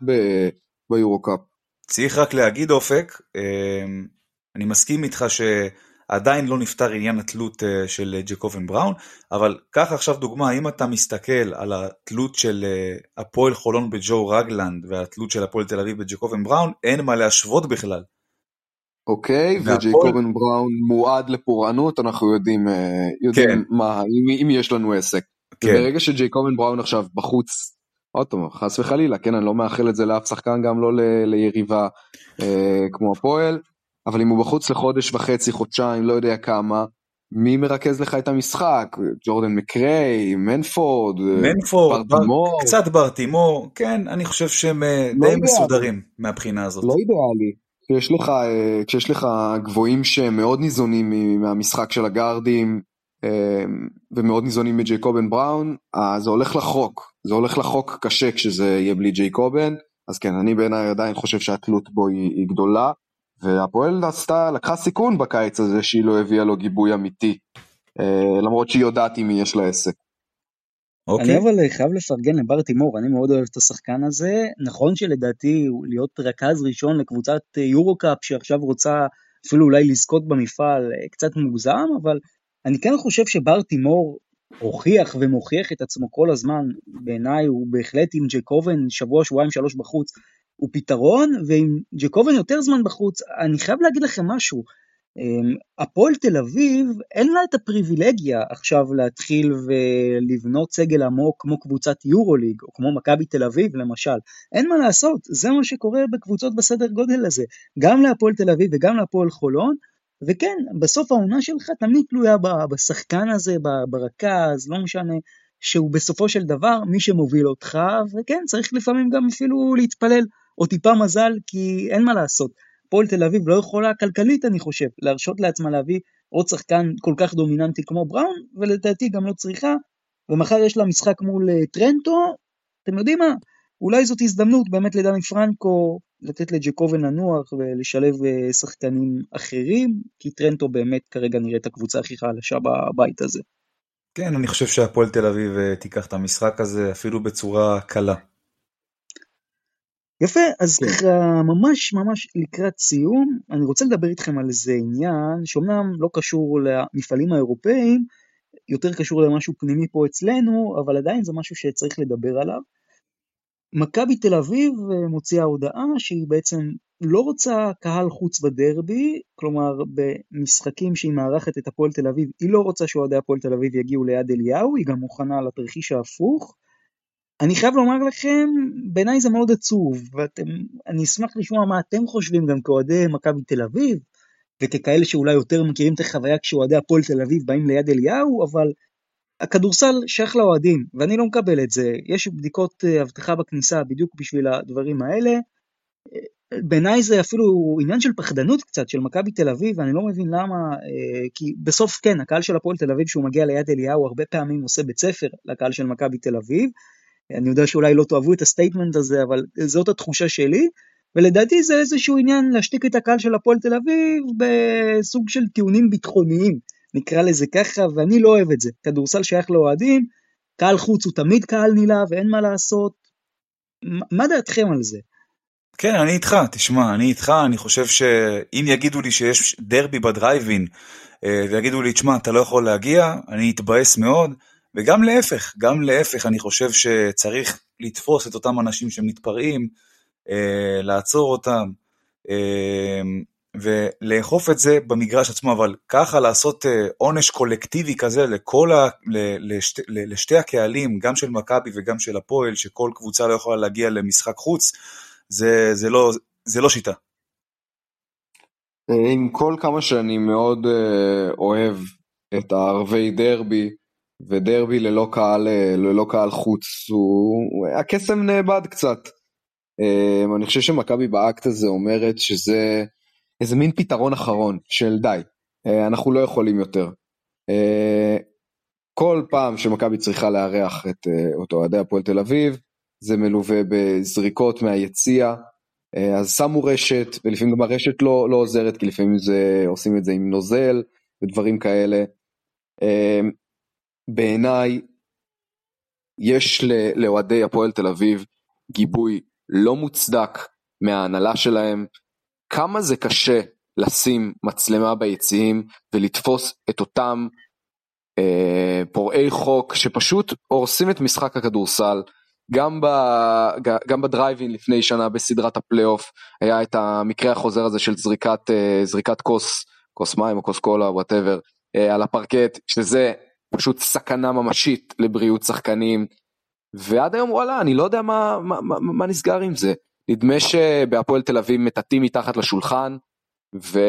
ביורו-קאפ. צריך רק להגיד אופק, אני מסכים איתך ש... עדיין לא נפתר עניין התלות אה, של אה, ג'קובן בראון, אבל קח עכשיו דוגמה, אם אתה מסתכל על התלות של אה, הפועל חולון בג'ו רגלנד והתלות של הפועל תל אביב בג'קובן בראון, אין מה להשוות בכלל. אוקיי, okay, וג'ייקובן בראון מועד לפורענות, אנחנו יודעים, יודעים כן. מה, אם, אם יש לנו עסק. כן. ברגע שג'ייקובן בראון עכשיו בחוץ, עוד פעם, חס וחלילה, כן, אני לא מאחל את זה לאף שחקן, גם לא ל, ליריבה אה, כמו הפועל, אבל אם הוא בחוץ לחודש וחצי, חודשיים, לא יודע כמה, מי מרכז לך את המשחק? ג'ורדן מקריי, מנפורד, מנפורד, ברטימור? קצת ברטימור, כן, אני חושב שהם אה, לא די. מסודרים מהבחינה הזאת. לא אידיאלי. כשיש לך, אה, כשיש לך גבוהים שהם מאוד ניזונים מהמשחק של הגארדים, אה, ומאוד ניזונים מג'ייקובן בראון, זה הולך לחוק, זה הולך לחוק קשה כשזה יהיה בלי ג'ייקובן, אז כן, אני בעיניי עדיין חושב שהתלות בו היא, היא גדולה. והפועל עשתה, לקחה סיכון בקיץ הזה שהיא לא הביאה לו גיבוי אמיתי, אה, למרות שהיא יודעת עם מי יש לה עסק. Okay. אני אבל חייב לפרגן לבר תימור, אני מאוד אוהב את השחקן הזה. נכון שלדעתי הוא להיות רכז ראשון לקבוצת יורו-קאפ שעכשיו רוצה אפילו אולי לזכות במפעל אה, קצת מוגזם, אבל אני כן חושב שבר תימור הוכיח ומוכיח את עצמו כל הזמן. בעיניי הוא בהחלט עם ג'קובן שבוע, שבועיים, שלוש בחוץ. הוא פתרון, ועם ג'קובן יותר זמן בחוץ, אני חייב להגיד לכם משהו, אמ, הפועל תל אביב אין לה את הפריבילגיה עכשיו להתחיל ולבנות סגל עמוק כמו קבוצת יורוליג או כמו מכבי תל אביב למשל, אין מה לעשות, זה מה שקורה בקבוצות בסדר גודל הזה, גם להפועל תל אביב וגם להפועל חולון, וכן, בסוף העונה שלך תמיד תלויה בשחקן הזה, ברכז, לא משנה, שהוא בסופו של דבר מי שמוביל אותך, וכן, צריך לפעמים גם אפילו להתפלל או טיפה מזל, כי אין מה לעשות. הפועל תל אביב לא יכולה כלכלית, אני חושב, להרשות לעצמה להביא עוד שחקן כל כך דומיננטי כמו בראון, ולדעתי גם לא צריכה, ומחר יש לה משחק מול אה, טרנטו, אתם יודעים מה? אולי זאת הזדמנות באמת לדני פרנקו לתת לג'קובן לנוח ולשלב אה, שחקנים אחרים, כי טרנטו באמת כרגע נראית הקבוצה הכי חלשה בבית הזה. כן, אני חושב שהפועל תל אביב אה, תיקח את המשחק הזה אפילו בצורה קלה. יפה, אז כן. ככה ממש ממש לקראת סיום, אני רוצה לדבר איתכם על איזה עניין שאומנם לא קשור למפעלים האירופאים, יותר קשור למשהו פנימי פה אצלנו, אבל עדיין זה משהו שצריך לדבר עליו. מכבי תל אביב אה, מוציאה הודעה שהיא בעצם לא רוצה קהל חוץ בדרבי, כלומר במשחקים שהיא מארחת את הפועל תל אביב, היא לא רוצה שאוהדי הפועל תל אביב יגיעו ליד אליהו, היא גם מוכנה לתרחיש ההפוך. אני חייב לומר לכם, בעיניי זה מאוד עצוב, ואני אשמח לשמוע מה אתם חושבים גם כאוהדי מכבי תל אביב, וככאלה שאולי יותר מכירים את החוויה כשאוהדי הפועל תל אביב באים ליד אליהו, אבל הכדורסל שייך לאוהדים, ואני לא מקבל את זה. יש בדיקות אה, אבטחה בכניסה בדיוק בשביל הדברים האלה. בעיניי זה אפילו עניין של פחדנות קצת של מכבי תל אביב, ואני לא מבין למה, אה, כי בסוף כן, הקהל של הפועל תל אביב שהוא מגיע ליד אליהו הרבה פעמים עושה בית ספר לקהל של מכבי תל אביב, אני יודע שאולי לא תאהבו את ה statement הזה, אבל זאת התחושה שלי, ולדעתי זה איזשהו עניין להשתיק את הקהל של הפועל תל אביב בסוג של טיעונים ביטחוניים, נקרא לזה ככה, ואני לא אוהב את זה. כדורסל שייך לאוהדים, קהל חוץ הוא תמיד קהל נלהב ואין מה לעשות. מה דעתכם על זה? כן, אני איתך, תשמע, אני איתך, אני חושב שאם יגידו לי שיש דרבי בדרייבין, אה, ויגידו לי, תשמע, אתה לא יכול להגיע, אני אתבאס מאוד. וגם להפך, גם להפך, אני חושב שצריך לתפוס את אותם אנשים שמתפרעים, אה, לעצור אותם, אה, ולאכוף את זה במגרש עצמו, אבל ככה לעשות אה, עונש קולקטיבי כזה לכל ה, ל, לשת, לשתי הקהלים, גם של מכבי וגם של הפועל, שכל קבוצה לא יכולה להגיע למשחק חוץ, זה, זה, לא, זה לא שיטה. עם כל כמה שאני מאוד אה, אוהב את הערבי דרבי, ודרבי ללא קהל, אה, ללא קהל חוץ, הוא, הקסם נאבד קצת. אה, אני חושב שמכבי באקט הזה אומרת שזה איזה מין פתרון אחרון של די, אה, אנחנו לא יכולים יותר. כל פעם שמכבי צריכה לארח את אותו אוהדי הפועל תל אביב, זה מלווה בזריקות מהיציע, אז שמו רשת, ולפעמים גם הרשת לא, לא עוזרת, כי לפעמים זה, עושים את זה עם נוזל ודברים כאלה. בעיניי יש לאוהדי הפועל תל אביב גיבוי לא מוצדק מההנהלה שלהם, כמה זה קשה לשים מצלמה ביציעים ולתפוס את אותם אה, פורעי חוק שפשוט הורסים את משחק הכדורסל. גם, ב, גם בדרייבין לפני שנה בסדרת הפלייאוף היה את המקרה החוזר הזה של זריקת, אה, זריקת כוס, כוס מים או כוס קולה whatever אה, על הפרקט שזה פשוט סכנה ממשית לבריאות שחקנים ועד היום וואלה אני לא יודע מה, מה, מה, מה נסגר עם זה נדמה שבהפועל תל אביב מטאטאים מתחת לשולחן ו...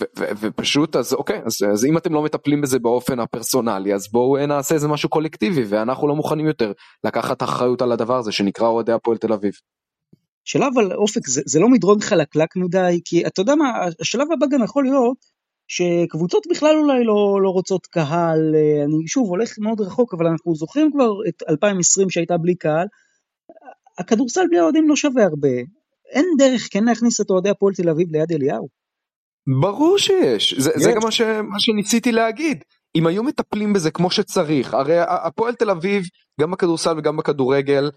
ו- ו- ופשוט אז אוקיי אז, אז אם אתם לא מטפלים בזה באופן הפרסונלי אז בואו אה, נעשה איזה משהו קולקטיבי ואנחנו לא מוכנים יותר לקחת אחריות על הדבר הזה שנקרא אוהדי הפועל תל אביב. שאלה אבל אופק זה, זה לא מדרוג חלקלק מדי כי אתה יודע מה השלב הבא גם יכול להיות שקבוצות בכלל אולי לא, לא רוצות קהל אה, אני שוב הולך מאוד רחוק אבל אנחנו זוכרים כבר את 2020 שהייתה בלי קהל הכדורסל בלי האוהדים לא שווה הרבה אין דרך כן להכניס את אוהדי הפועל תל אביב ליד אליהו. ברור שיש, זה, זה גם מה, ש, מה שניסיתי להגיד. אם היו מטפלים בזה כמו שצריך, הרי הפועל תל אביב, גם בכדורסל וגם בכדורגל,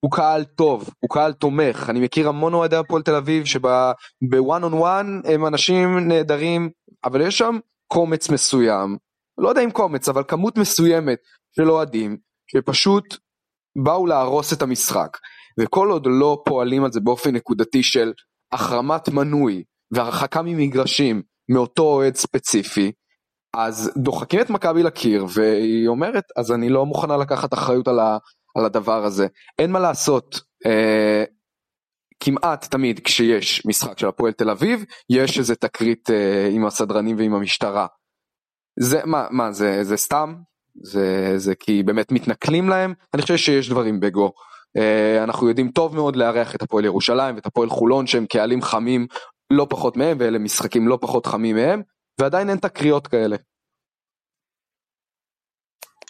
הוא קהל טוב, הוא קהל תומך. אני מכיר המון אוהדי הפועל תל אביב שבוואן און וואן הם אנשים נהדרים, אבל יש שם קומץ מסוים, לא יודע אם קומץ, אבל כמות מסוימת של אוהדים, שפשוט באו להרוס את המשחק. וכל עוד לא פועלים על זה באופן נקודתי של החרמת מנוי והרחקה ממגרשים מאותו אוהד ספציפי, אז דוחקים את מכבי לקיר והיא אומרת אז אני לא מוכנה לקחת אחריות על, ה, על הדבר הזה. אין מה לעשות, אה, כמעט תמיד כשיש משחק של הפועל תל אביב יש איזה תקרית אה, עם הסדרנים ועם המשטרה. זה מה, מה זה, זה סתם? זה, זה כי באמת מתנכלים להם? אני חושב שיש דברים בגו. אה, אנחנו יודעים טוב מאוד לארח את הפועל ירושלים ואת הפועל חולון שהם קהלים חמים לא פחות מהם ואלה משחקים לא פחות חמים מהם ועדיין אין תקריות כאלה.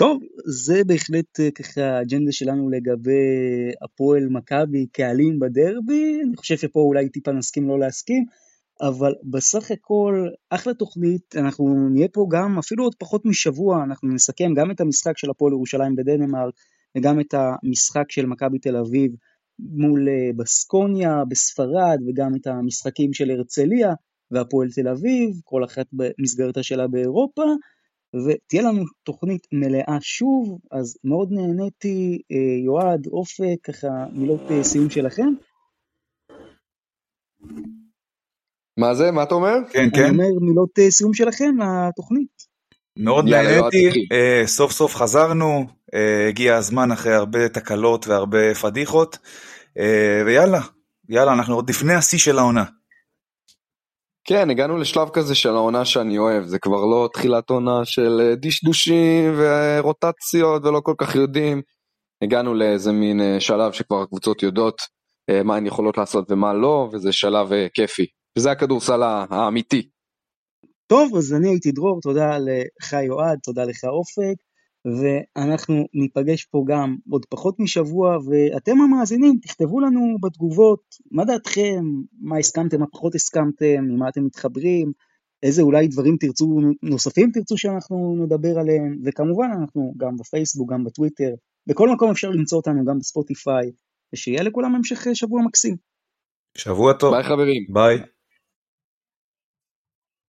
טוב, זה בהחלט אה, ככה האג'נדה שלנו לגבי הפועל מכבי קהלים בדרבי, אני חושב שפה אולי טיפה נסכים לא להסכים, אבל בסך הכל אחלה תוכנית, אנחנו נהיה פה גם אפילו עוד פחות משבוע, אנחנו נסכם גם את המשחק של הפועל ירושלים בדנמרק וגם את המשחק של מכבי תל אביב מול אה, בסקוניה בספרד וגם את המשחקים של הרצליה והפועל תל אביב, כל אחת במסגרתה שלה באירופה, ותהיה לנו תוכנית מלאה שוב, אז מאוד נהניתי, אה, יועד, אופק, ככה מילות אה, סיום שלכם. מה זה? מה אתה אומר? כן, כן. אני אומר מילות סיום שלכם לתוכנית. מאוד נהניתי, סוף סוף חזרנו, הגיע הזמן אחרי הרבה תקלות והרבה פדיחות. אה, ויאללה, יאללה, אנחנו עוד לפני השיא של העונה. כן, הגענו לשלב כזה של העונה שאני אוהב, זה כבר לא תחילת עונה של אה, דשדושים ורוטציות ולא כל כך יודעים. הגענו לאיזה מין אה, שלב שכבר הקבוצות יודעות מה הן יכולות לעשות ומה לא, וזה שלב כיפי. וזה הכדורסל האמיתי. טוב, אז אני הייתי דרור, תודה לך יועד, תודה לך אופק. ואנחנו ניפגש פה גם עוד פחות משבוע, ואתם המאזינים, תכתבו לנו בתגובות מה דעתכם, מה הסכמתם, מה פחות הסכמתם, ממה אתם מתחברים, איזה אולי דברים תרצו, נוספים תרצו שאנחנו נדבר עליהם, וכמובן אנחנו גם בפייסבוק, גם בטוויטר, בכל מקום אפשר למצוא אותנו, גם בספוטיפיי, ושיהיה לכולם המשך שבוע מקסים. שבוע טוב. ביי חברים. ביי.